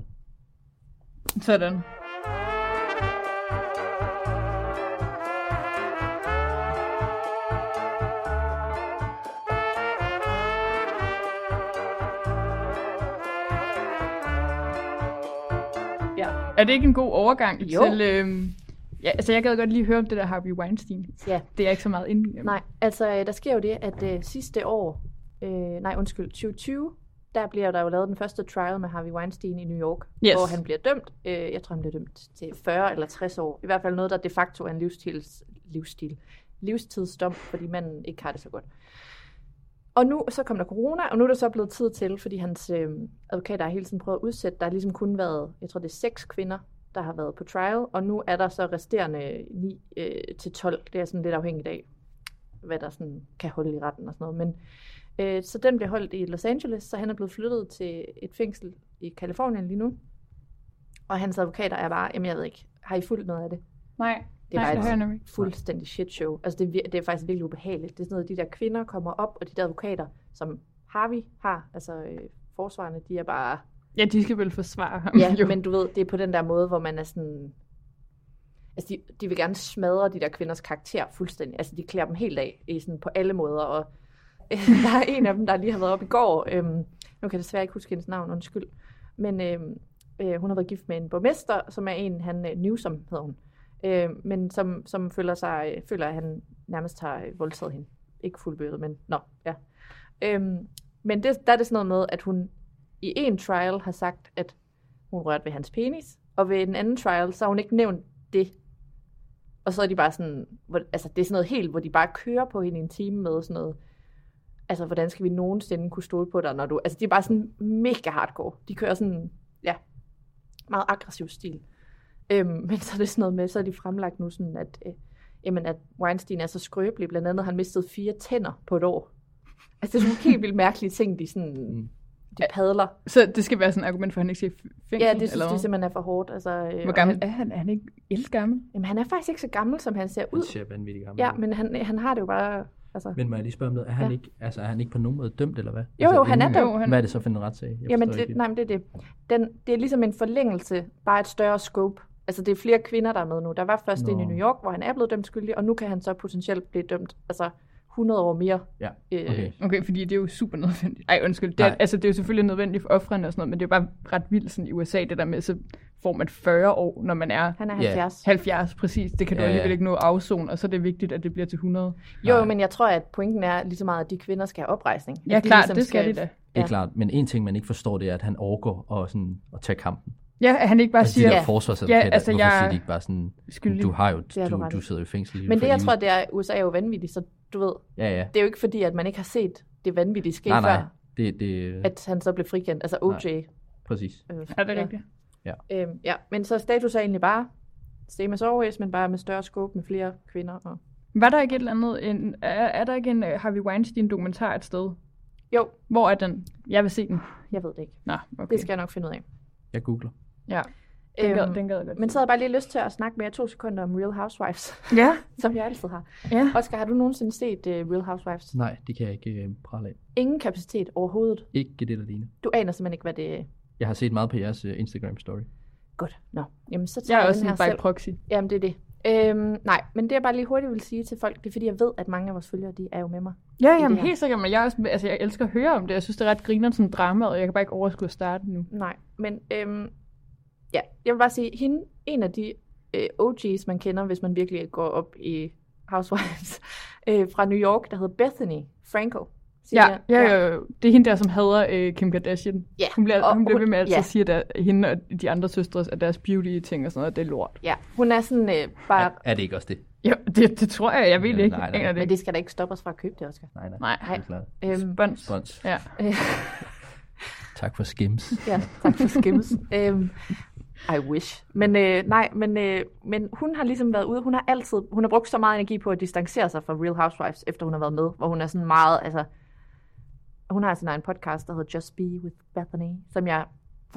Sådan. Er det ikke en god overgang Jo. til... Øhm, ja, altså jeg gad godt lige høre om det der Harvey Weinstein. ja. Det er jeg ikke så meget inde i. Nej, altså øh, der sker jo det, at øh, sidste år, øh, nej undskyld, 2020, der bliver der jo lavet den første trial med Harvey Weinstein i New York, Yes. hvor han bliver dømt. Øh, jeg tror, han bliver dømt til 40 eller 60 år. I hvert fald noget, der de facto er en livsstils, livsstil, livstidsdom, fordi manden ikke har det så godt. Og nu så kom der corona, og nu er der så blevet tid til, fordi hans øh, advokater har hele tiden prøvet at udsætte. Der har ligesom kun været, jeg tror det er seks kvinder, der har været på trial, og nu er der så resterende 9 øh, til 12. Det er sådan lidt afhængigt af, hvad der sådan kan holde i retten og sådan noget. Men, øh, så den bliver holdt i Los Angeles, så han er blevet flyttet til et fængsel i Kalifornien lige nu. Og hans advokater er bare, jamen jeg ved ikke, har I fulgt noget af det? Nej, det er Nej, et fuldstændig shit show. Altså det, er det er faktisk virkelig ubehageligt. Det er sådan noget, de der kvinder kommer op, og de der advokater, som Harvey har, altså øh, forsvarerne, de er bare... Ja, de skal vel forsvare ham. Ja, jo. men du ved, det er på den der måde, hvor man er sådan... Altså, de, de vil gerne smadre de der kvinders karakter fuldstændig. Altså, de klæder dem helt af i sådan, på alle måder, og der er en af dem, der lige har været op i går. Øhm, nu kan jeg desværre ikke huske hendes navn, undskyld. Men øhm, øh, hun har været gift med en borgmester, som er en, han øh, Newsom hedder hun. Øh, øh, men som, som føler, sig, føler, at han nærmest har øh, voldtaget hende. Ikke fuldbyrdet, men nå, ja. Øhm, men det, der er det sådan noget med, at hun i en trial har sagt, at hun rørte ved hans penis, og ved en anden trial, så har hun ikke nævnt det. Og så er de bare sådan, hvor, altså det er sådan noget helt, hvor de bare kører på hende i en time med sådan noget, altså hvordan skal vi nogensinde kunne stole på dig, når du, altså de er bare sådan mega hardcore. De kører sådan, ja, meget aggressiv stil. Øhm, men så er det sådan noget med, så er de fremlagt nu sådan, at, øh, jamen, at Weinstein er så skrøbelig, blandt andet har han mistet fire tænder på et år. Altså det er sådan nogle helt vildt mærkelige ting, de sådan, Mm. de padler. Så det skal være sådan et argument for, at han ikke skal i fængsel? Ja, det synes eller de simpelthen er for hårdt. Altså, øh, Hvor gammel han, er han? Er han ikke gammel? Jamen, han er faktisk ikke så gammel, som han ser Han ud. ser vanvittigt gammel Ja, men han, han har det jo bare... Altså, Men må jeg lige spørge om noget? Er han, Ja. ikke, altså, er han ikke på nogen måde dømt, eller hvad? Jo, altså, jo, han er dømt. Jo, han- Hvad er det så for en retssag? Jeg jamen, det, nej, men det er det. Den, det er ligesom en forlængelse, bare et større scope. Altså, det er flere kvinder, der er med nu. Der var først en i. New York, hvor han er blevet dømt skyldig, og nu kan han så potentielt blive dømt altså 100 år mere. Ja, Øh, okay. Okay, fordi det er jo super nødvendigt. Ej, undskyld. Det er, Nej. altså, det er jo selvfølgelig nødvendigt for offrene og sådan noget, men det er jo bare ret vildt sådan i USA, det der med, så får man 40 år, når man er Han er Ja. 70. 70, præcis. Det kan du Ja, ja. alligevel ikke nå afzone, og så er det vigtigt, at det bliver til 100. Jo, Nej. men jeg tror, at pointen er lige så meget, at de kvinder skal have oprejsning. Ja, At de klart, ligesom det skal de da. Det Ja. er klart, men en ting, man ikke forstår, det er, at han overgår og sådan, at tage kampen. Ja, at han ikke bare Altså, de siger, der Ja. forsvarsadvokater, Ja, altså, hvorfor jeg siger er de ikke bare sådan, skyldig. du har jo, du du, du sidder jo i fængsel Men det, jeg tror, det er, USA er jo vanvittigt, så du ved, Ja, ja. det er jo ikke fordi, at man ikke har set det vanvittige ske Nej, nej. før, Det, det, at han så blev frikendt. Altså OJ. præcis. Øh, er det rigtigt? Øhm, ja, men så status er egentlig bare same as always, men bare med større scope med flere kvinder. Og... Var der ikke et eller andet, en, er, er der ikke en uh, Harvey Weinstein dokumentar et sted? Jo, Hvor er den? Jeg vil se den. jeg ved det ikke. Nå, okay. Det skal jeg nok finde ud af. Jeg googler. Ja, den, Øhm, gad, den gad jeg godt men så havde jeg bare lige lyst til at snakke med jer to sekunder om Real Housewives, Ja, som jeg altid har. ja. Oscar, har du nogensinde set uh, Real Housewives? Nej, det kan jeg ikke uh, prale af. Ingen kapacitet overhovedet. Ikke det, der ligner. Du aner simpelthen ikke, hvad det er. Jeg har set meget på jeres uh, Instagram story. Godt. Nå, jamen så Jeg tager er jeg, også den her selv. proxy. Jamen, det er det. Øhm, nej, men det jeg bare lige hurtigt vil sige til folk, det er fordi, jeg ved, at mange af vores følgere, de er jo med mig. Ja, jamen helt sikkert, men jeg, også, altså, jeg elsker at høre om det. Jeg synes, det er ret griner som drama, og jeg kan bare ikke overskue at starte nu. Nej, men øhm, ja, jeg vil bare sige, hende, en af de øh, OG's, man kender, hvis man virkelig går op i Housewives, øh, fra New York, der hedder Bethany Frankel. Siger Ja, jeg? ja, ja, det er hende der, som hader øh, Kim Kardashian. Ja, Hun bliver, og hun bliver ved med altid ja. at sige, at der, hende og de andre søstre, at deres beauty-ting og sådan noget, det er lort. Ja, hun er sådan øh, bare... Er, er det ikke også det? Jo, det, det tror jeg, jeg ved Ja, ikke. nej, nej. Aner det Men det skal da ikke stoppe os fra at købe det, Oscar. Nej, nej. Nej. Det er klart. Øhm, Spons. Spons. Ja. øh, Tak for skims. ja, tak for skims. øhm, i wish. Men øh, nej, men, øh, men hun har ligesom været ude, hun har altid, hun har brugt så meget energi på at distancere sig fra Real Housewives, efter hun har været med, hvor hun er sådan meget, altså, hun har sin egen podcast, der hedder Just Be with Bethany, som jeg,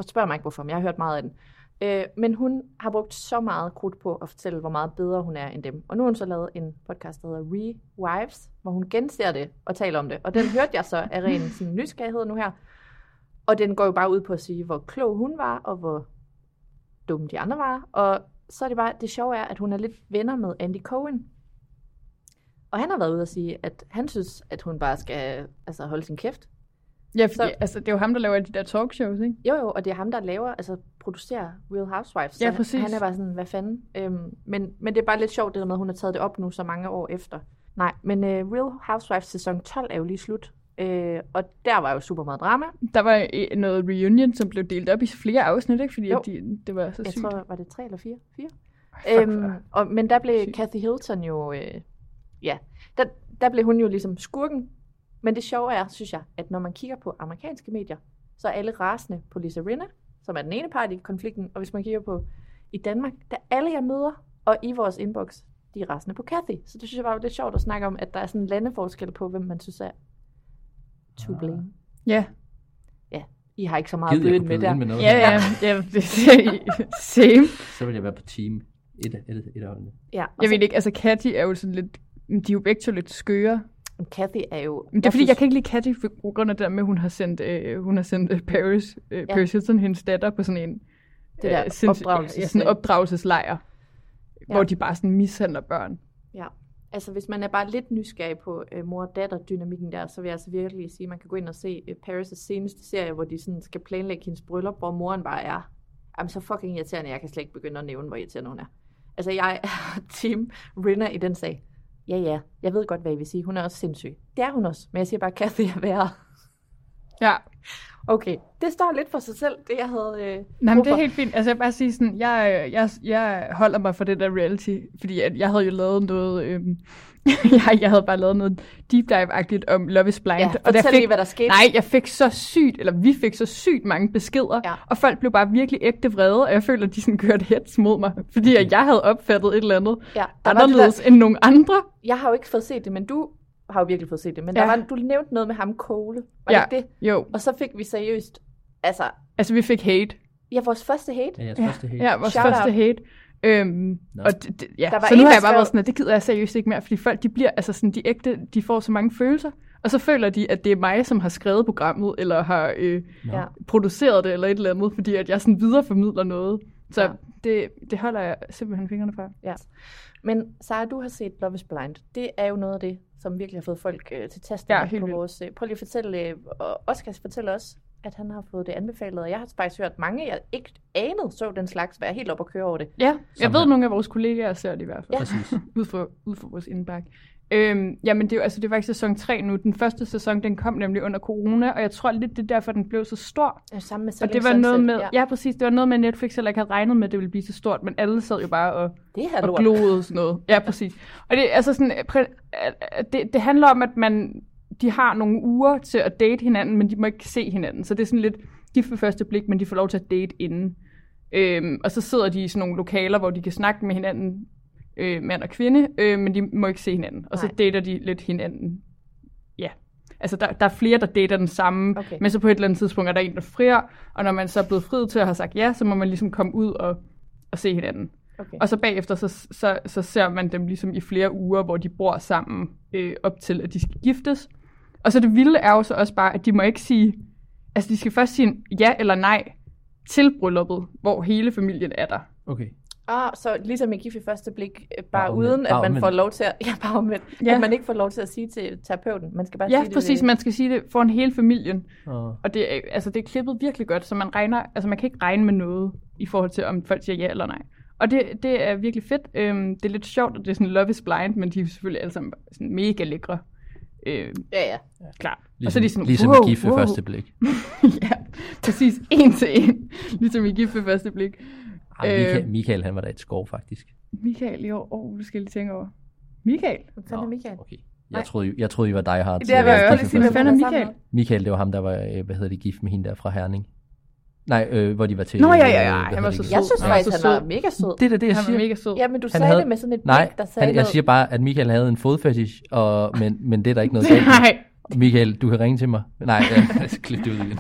spørger mig ikke hvorfor, men jeg har hørt meget af den. Øh, men hun har brugt så meget krudt på at fortælle, hvor meget bedre hun er end dem. Og nu har hun så lavet en podcast, der hedder Rewives, hvor hun genser det og taler om det. Og den hørte jeg så af ren sådan, nysgerrighed nu her. Og den går jo bare ud på at sige, hvor klog hun var, og hvor dumme de andre var. Og så er det bare, det sjove er, at hun er lidt venner med Andy Cohen. Og han har været ude og sige, at han synes, at hun bare skal altså, holde sin kæft. Ja, fordi, Så- altså, det er jo ham, der laver de der talkshows, ikke? Jo, jo, og det er ham, der laver, altså producerer Real Housewives. Ja, præcis. Han er bare sådan, hvad fanden. Øhm, men, men det er bare lidt sjovt, det der med, at hun har taget det op nu så mange år efter. Nej, men uh, Real Housewives sæson 12 er jo lige slut. Øh, og der var jo super meget drama. Der var øh, noget reunion, som blev delt op i flere afsnit, ikke? Fordi Jo. at de, det var så Jeg sygt. tror, var det tre eller fire? Fire? Øhm, og, men der blev Sygt. Kathy Hilton jo, øh, ja, der, der blev hun jo ligesom skurken. Men det sjove er, synes jeg, at når man kigger på amerikanske medier, så er alle rasende på Lisa Rinna, som er den ene part i konflikten, og hvis man kigger på i Danmark, der alle jeg møder, og i vores inbox, de er rasende på Kathy. Så det synes jeg bare var lidt sjovt at snakke om, at der er sådan en landeforskel på, hvem man synes er to Ah. blame. Ja, I har ikke så meget Gid, at med der. med noget. ja, ja. ja det, same. Så vil jeg være på team. Et, et, et af holdene. ja Jeg ved ikke, altså Katty er jo sådan lidt, de er jo begge to lidt skøre. Kathy er jo... Men det er fordi, synes- jeg kan ikke lide Katty på grund af det der med, at hun har sendt, øh, hun har sendt øh, Paris, øh, Ja. Paris Hilton, hendes datter, på sådan en Det der sindssyg- opdragelses- ja, sådan en opdragelseslejr, Ja. ja. hvor de bare sådan mishandler børn. Ja, altså hvis man er bare lidt nysgerrig på øh, mor-datter-dynamikken der, så vil jeg altså virkelig sige, at man kan gå ind og se øh, Paris' seneste serie, hvor de sådan skal planlægge hendes bryllup, hvor moren bare er, jamen så fucking irriterende, jeg kan slet ikke begynde at nævne, hvor irriterende hun er. Altså jeg er team Rinna i den sag. Ja, ja, jeg ved godt, hvad I vil sige. Hun er også sindssyg. Det er hun også, men jeg siger bare, Kathy er værre. Ja, Okay, det står lidt for sig selv, det jeg havde øh, Nej, men det er helt fint. Altså, jeg vil bare sige sådan, jeg, jeg, jeg holder mig for det der reality, fordi at jeg havde jo lavet noget, øhm, jeg, jeg havde bare lavet noget deep dive-agtigt om Love is Blind. Ja, der fortæl fik, lige, hvad der skete. Nej, jeg fik så sygt, eller vi fik så sygt mange beskeder, Ja. og folk blev bare virkelig ægte vrede, og jeg føler, at de sådan kørte hets mod mig, fordi jeg havde opfattet et eller andet Ja, der anderledes end nogle andre. Jeg har jo ikke fået set det, men du har jo virkelig fået set det. Men Ja. der var, du nævnte noget med ham Cole. Var Ja. det ikke det? Jo, Og så fik vi seriøst, altså, altså vi fik hate. ja, vores første hate. Ja, jeres Ja, første hate. ja vores Shout første out. hate. Øhm, og det, det, ja. Der var så en, nu har jeg bare skrev- været sådan, at det gider jeg seriøst ikke mere, fordi folk de bliver, altså sådan, de ægte, de får så mange følelser, og så føler de, at det er mig, som har skrevet programmet, eller har øh. Ja. produceret det, eller et eller andet, fordi at jeg sådan videreformidler noget. Så Ja. det, det holder jeg simpelthen fingrene fra. Ja. Men Sara, du har set Love is Blind. Det er jo noget af det, som virkelig har fået folk øh, til tasten Ja, på vores... Øh, prøv lige at fortælle, øh, og Oscar fortælle os, at han har fået det anbefalet, og jeg har faktisk hørt mange, jeg ikke anede så den slags, være helt op og køre over det. Ja, jeg ved, her. at nogle af vores kollegaer ser det i hvert fald. Ja. Præcis. ud for, ud for vores indbakke. Øhm, jamen, det er, jo, altså, det er faktisk sæson 3 nu. Den første sæson, den kom nemlig under corona, og jeg tror lidt, det er derfor, den blev så stor. Ja, sammen med Og det var noget med, ja. ja præcis, det var noget med, Netflix heller ikke havde regnet med, at det ville blive så stort, men alle sad jo bare og, Det og lort. gloede sådan noget. Ja, præcis. Og det, altså sådan, det, det handler om, at man, de har nogle uger til at date hinanden, men de må ikke se hinanden. Så det er sådan lidt gift ved første blik, men de får lov til at date inden. Øhm, og så sidder de i sådan nogle lokaler, hvor de kan snakke med hinanden, øh, mand og kvinde, øh, men de må ikke se hinanden. Og så Nej. dater de lidt hinanden. Ja. Altså, der, der er flere, der dater den samme, Okay. men så på et eller andet tidspunkt er der en, der frier, og når man så er blevet friet til at have sagt ja, så må man ligesom komme ud og, og se hinanden. Okay. Og så bagefter, så, så, så ser man dem ligesom i flere uger, hvor de bor sammen øh, op til, at de skal giftes. Og så det vilde er jo så også bare, at de må ikke sige, altså de skal først sige ja eller nej, til brylluppet, hvor hele familien er der. Okay. Ah, så ligesom i gift i første blik, øh, bare omvendt. uden at man omvendt. får lov til at, ja, bare omvendt, Ja. at man ikke får lov til at sige til terapeuten. Man skal bare Ja, sige det. præcis. ved- Man skal sige det foran hele familien. Og, Og det er, altså, det er klippet virkelig godt, så man regner, altså man kan ikke regne med noget i forhold til, om folk siger ja eller nej. Og det, det er virkelig fedt. Øhm, det er lidt sjovt, at det er sådan Love is Blind, men de er selvfølgelig alle sammen sådan mega lækre. Øh, Ja, ja. klart. ligesom, og så er de sådan, ligesom wow, i gift ved wow. første blik. ja, præcis. En til en. Ligesom i gift ved første blik. Ej, Michael, Øh. Michael, han var da et skov, faktisk. Michael i år. Åh, oh, det skal jeg lige tænke over. Michael? Hvad fanden er Michael? Okay. Jeg troede, jeg troede, I var Die Hard. Det er, hvad jeg også sige, hvad fanden er Michael? Michael, det var ham, der var, øh, hvad hedder det, gift med hende der fra Herning. Nej, øh, hvor de var til... Nå, ja, ja, ja, han var så gift. Jeg sød. synes Han var faktisk, så han var sød. mega sød. Det er det, jeg Han var siger. mega sød. Ja, men du Han sagde havde- det med sådan et blik, Nej, der sagde han, jeg noget. siger bare, at Michael havde en fodfetish, og, men, men det er der ikke noget galt. Nej, Michael, du kan ringe til mig. Nej, ja, klip det ud igen.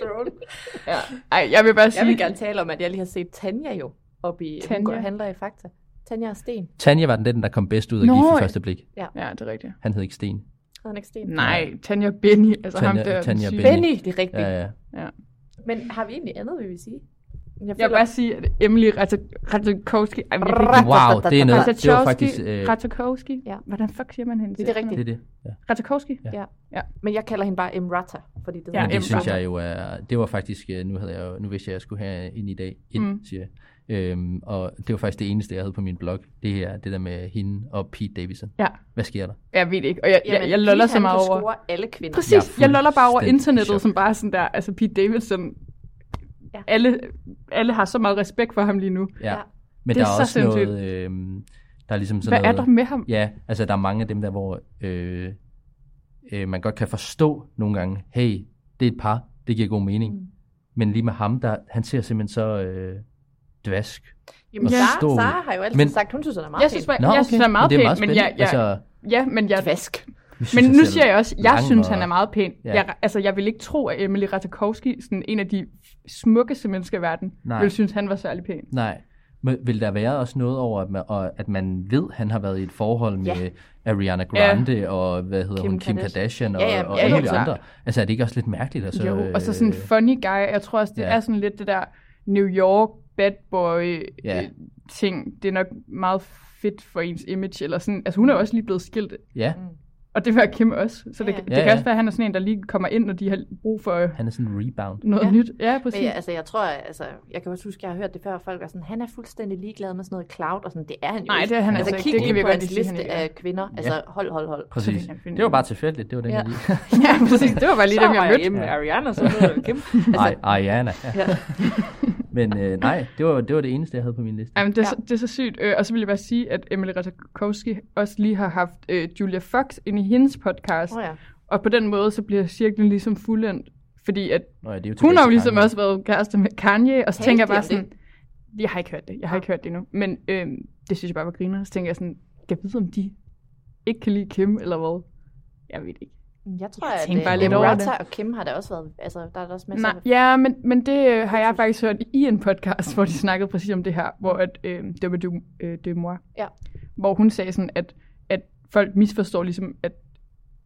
Control. ja. Ej, jeg vil bare sige... Jeg vil gerne tale om, at jeg lige har set Tanja jo oppe i Tanja. Tanja. handler i Fakta. Tanja og Sten. Tanja var den, den, der kom bedst ud af Nå, gift ja. første blik. Ja, det er rigtigt. Han hed ikke Sten. Hedder han ikke Sten? Nej, Tanja Benny. Altså Tanja- ham der. Tanja. Benny. Benny, det er rigtigt. Ja, ja. Ja. Men har vi egentlig andet, vi vil sige? Jeg Jeg vil bare sige, at Emily Ratajkowski... Jeg Wow, det er noget. Det var faktisk... Øh, Ratajkowski? Ja. Hvordan fuck siger man hende? Det er rigtigt. det er det. Ja. Ratajkowski? Ja. Ja. Ja. Men jeg kalder hende bare Emrata, fordi det Ja, Men det synes jeg jo er, det var faktisk, øh, nu havde jeg nu vidste jeg, at jeg skulle have ind i dag, ind, Mm. siger jeg. Øhm, og det var faktisk det eneste, jeg havde på min blog. Det er det der med hende og Pete Davidson. Ja. Hvad sker der? Jeg ved det ikke. Og jeg, jeg, Jamen, jeg loller Pete, så meget over... alle kvinder. Præcis, Jeg jeg, er loller bare over internettet, som bare sådan der, altså Pete Davidson, Ja. alle, alle har så meget respekt for ham lige nu. Ja. Ja. Men Det er der er så også sindssygt. noget, øhm, der er ligesom sådan Hvad er noget, der med ham? Ja, altså der er mange af dem der, hvor øh, øh, man godt kan forstå nogle gange, hey, det er et par, det giver god mening. Mm. Men lige med ham, der, han ser simpelthen så øh, dvask. Jamen, Og Sara, har jo altid Men- sagt, hun synes, han er meget Jeg synes, pæn. jeg synes, han er meget men det er pæn, men jeg, jeg, altså, ja, men jeg, Dvask. Men nu siger jeg også, jeg synes, han er meget pæn. Ja. Jeg, altså, jeg vil ikke tro, at Emily Ratajkowski, sådan en af de smukkeste mennesker i verden, Nej. vil synes, han var særlig pæn. Nej. Men vil der være også noget over, at man, at man ved, at han har været i et forhold med Ja. Ariana Grande ja. og hvad hedder Kim hun, Kim Kardashian. Kardashian og, Ja, ja, og ja, alle ja, klart. andre. Altså er det ikke også lidt mærkeligt? Altså, Jo, og så øh, sådan en funny guy. Jeg tror også, det ja. er sådan lidt det der New York bad boy Ja. øh, ting. Det er nok meget fedt for ens image. Eller sådan. Altså hun er også lige blevet skilt. Ja, Og det var Kim også. Så det, Ja, ja. det Ja, kan ja. også være, at han er sådan en, der lige kommer ind, når de har brug for han er sådan en rebound. noget Ja. nyt. Ja, præcis. Men ja, altså, jeg tror, altså, jeg kan også huske, jeg har hørt det før, folk er sådan, han er fuldstændig ligeglad med sådan noget cloud, og sådan, det er han jo Nej, det er han altså, altså ikke. kig Det kan vi på godt hans han liste af kvinder. Altså, hold, hold, hold. Præcis. Så Det var bare tilfældigt, det var den, Ja. jeg lige. ja, præcis. Det var bare lige så dem, jeg var mødte. hjemme med Ja. Ariana, så Kim. Altså, Ariana. Ja. Men øh, nej, det var, det var det eneste, jeg havde på min liste. Jamen, det, er, Ja. så, det er så sygt. Øh, og så vil jeg bare sige, at Emily Ratajkowski også lige har haft øh, Julia Fox ind i hendes podcast. Oh, ja. Og på den måde, så bliver cirklen ligesom fuldendt. Fordi at Nå, ja, det er jo hun har jo ligesom Kanye. også været kæreste med Kanye. Og så Talte tænker jeg bare sådan... Jeg har ikke hørt det. Jeg har ikke hørt det endnu. Men øh, det synes jeg bare var griner. Så tænker jeg sådan, kan jeg vide, om de ikke kan lide Kim, eller hvad? Jeg ved det ikke. Jeg tror, Jeg at bare lidt over det. og Kim har der også været, altså, der er der også masser Nej, af ja, men, men det øh, har jeg faktisk hørt i en podcast, hvor de snakkede præcis om det her, hvor at, øh, det var du, øh, det mor, Ja. hvor hun sagde sådan, at, at folk misforstår ligesom, at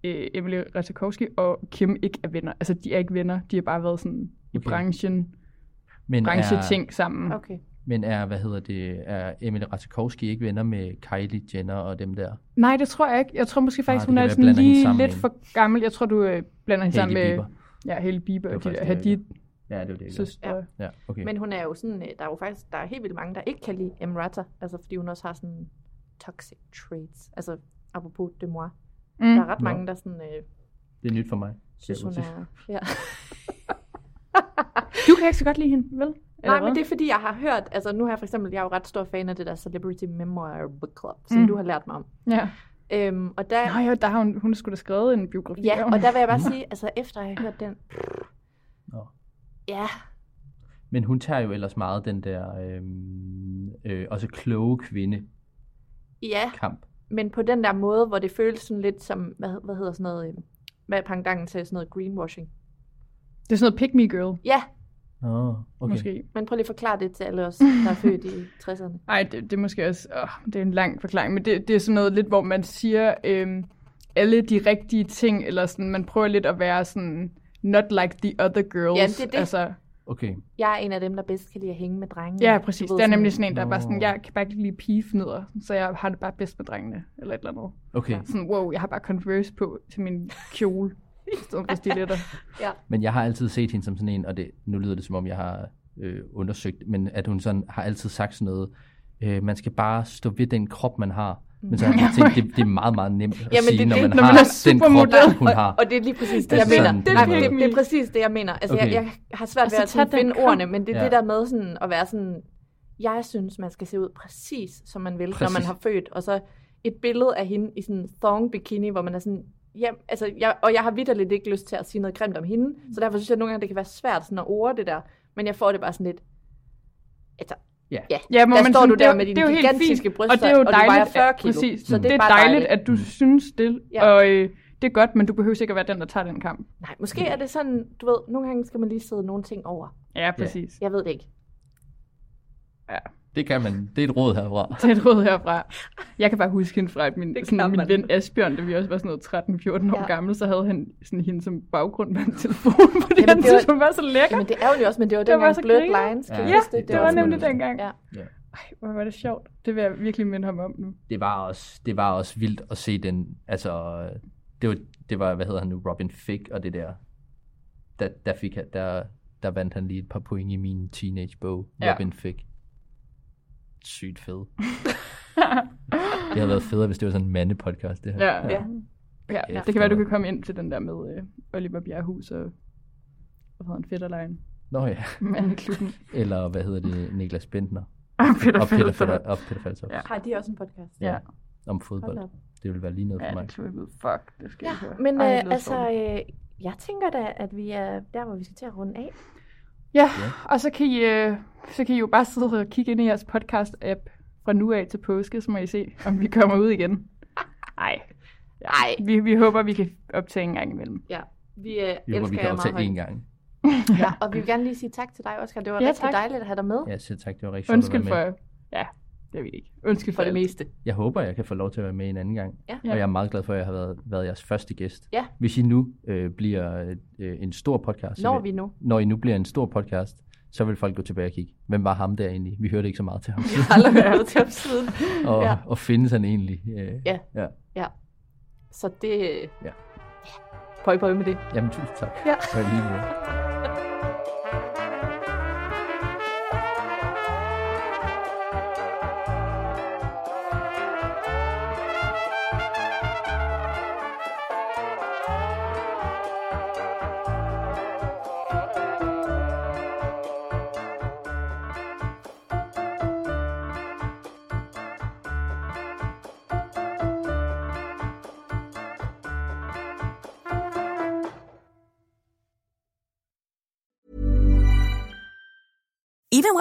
øh, Emily Ratajkowski og Kim ikke er venner. Altså, de er ikke venner, de har bare været sådan i Okay. branchen, men brancheting sammen. Okay. Men er, hvad hedder det, er Emily Ratajkowski ikke venner med Kylie Jenner og dem der? Nej, det tror jeg ikke. Jeg tror måske faktisk, det hun er sådan lige lidt for gammel. Jeg tror, du øh, blander hende sammen Hailey med Bieber. ja, Haley Bieber og de der Hadid Ja, det var det, søstre. Ja. Ja, okay. Men hun er jo sådan, øh, der er jo faktisk, der er helt vildt mange, der ikke kan lide Emrata, altså fordi hun også har sådan toxic traits, altså apropos de moi. Mm. Der er ret mange, der sådan, øh, Det er nyt for mig. synes, hun er... Ja. Du kan ikke så godt lide hende, vel? Eller Nej, hvad? men det er fordi, jeg har hørt, altså nu har jeg for eksempel, jeg er jo ret stor fan af det der Celebrity Memoir Book Club, som Mm. du har lært mig om. Ja. Øhm, og der, Nå ja, der har hun, hun skulle da skrevet en biografi ja, og der vil jeg bare sige, altså efter jeg har hørt den, Nå. ja, Men hun tager jo ellers meget den der øhm, øh, også kloge kvinde ja, kamp. men på den der måde, hvor det føles sådan lidt som, hvad, hvad hedder sådan noget, øh, hvad er pangdangen til sådan noget greenwashing? Det er sådan noget pick me girl, Ja, Nå, okay. måske. men prøv lige at forklare det til alle os, der er født i 60'erne. Ej, det, det er måske også... Åh, det er en lang forklaring, men det, det er sådan noget lidt, hvor man siger øhm, alle de rigtige ting, eller sådan, man prøver lidt at være sådan not like the other girls. Ja, det er det. Altså, Okay. Jeg er en af dem, der bedst kan lide at hænge med drengene. ja, præcis. Det er nemlig sådan en, der er bare sådan, jeg kan bare ikke lide pigefnidder, så jeg har det bare bedst med drengene, eller et eller andet. Okay. Sådan, wow, jeg har bare Converse på til min kjole, i stedet for stiletter. Men jeg har altid set hende som sådan en, og det, nu lyder det som om, jeg har øh, undersøgt, men at hun sådan har altid sagt sådan noget, øh, man skal bare stå ved den krop, man har. Men så har jeg tænkt, det, det er meget, meget nemt at Jamen, sige, det når det, man når man har den krop, hun har. Og, og det er lige præcis det, Altså jeg sådan, mener. det er Nej, helt det, det er præcis det, jeg mener. Altså, okay. Jeg, jeg har svært ved Altså, at sådan finde ordene, men det er Ja. det der med sådan at være sådan, jeg synes, man skal se ud præcis, som man vil, præcis. når man har født. Og så et billede af hende i sådan en thong bikini, hvor man er sådan, ja, altså, jeg, og jeg har vidderligt ikke lyst til at sige noget grimt om hende, så derfor synes jeg at nogle gange, det kan være svært sådan at ord det der, men jeg får det bare sådan lidt, altså, Ja. ja, Ja, hvor der står sådan, du er der jo- med dine det gigantiske fint, bryster, og det er jo og du vejer dejligt, 40 at- kilo, præcis, så det, det er bare dejligt, dejligt. at du synes det, Ja. og øh, det er godt, men du behøver ikke at være den, der tager den kamp. Nej, måske er det sådan, du ved, nogle gange skal man lige sidde nogle ting over. Ja, præcis. Jeg ved det ikke. Det kan man. Det er et råd herfra. Det er et råd herfra. Jeg kan bare huske hende fra, at min, Det sådan, min ven Asbjørn, da vi også var sådan noget 13-14 år Ja. ja. gammel, så havde han sådan hende som baggrund på en telefon, fordi Jamen, han det synes, var- hun var så lækker. Men det er jo også, men det var Det var dengang Blurred. Lines, kan Ja. Ja, det, det? det var også- nemlig dengang. Ja. Ej, hvor var det sjovt. Det vil jeg virkelig minde ham om nu. Det var også, det var også vildt at se den, altså, det var, det var hvad hedder han nu, Robin Fick og det der, der, der, fik, der, der vandt han lige et par point i min teenage-bog, Ja. Robin Fick. Sygt fed. det havde været federe, hvis det var sådan en mandepodcast, det her. Ja, ja. Ja. ja. Det kan være, du kan komme ind til den der med øh, Oliver Bjerghus og hvad hedder han, Fetterlein. Nå ja. Mandeklubben. Eller hvad hedder det, Niklas Bentner Og Peter og Peter, Fælder. Fælder, og Peter. Ja. Har de også en podcast? Ja. Om Hold fodbold. Det ville være lige noget for Ja, mig. det er trippet. Fuck, det skal Ja, jeg høre. men Ej, det øh, altså, øh, jeg tænker da, at vi er der, hvor vi skal til at runde af. Ja, og så kan, I, øh, så kan I jo bare sidde og kigge ind i jeres podcast-app fra nu af til påske, så må I se, om vi kommer ud igen. Nej. Ja, Ej. Vi, vi håber, vi kan optage en gang imellem. Ja, vi øh, Vi håber, elsker vi kan optage én gang. Ja, og vi vil gerne lige sige tak til dig, Oscar. Det var Ja, ja, rigtig tak. dejligt at have dig med. Ja, selv tak. Det var rigtig sjovt at være med. For... Det ved jeg ikke. Undskyld For det alt. meste. Jeg håber, jeg kan få lov til at være med en anden gang. Ja. Og jeg er meget glad for, at jeg har været, været jeres første gæst. Ja. Hvis I nu øh, bliver øh, en stor podcast, Når vi nu. når I nu bliver en stor podcast, så vil folk gå tilbage og kigge. Hvem var ham der egentlig? Vi hørte ikke så meget til ham. Jeg har aldrig været til ham siden. og, Ja. og findes han egentlig? Øh, Ja. ja. Ja. Så det... Ja. Pøj, pøj med det. Jamen, tusind tak. Ja. For lige måde.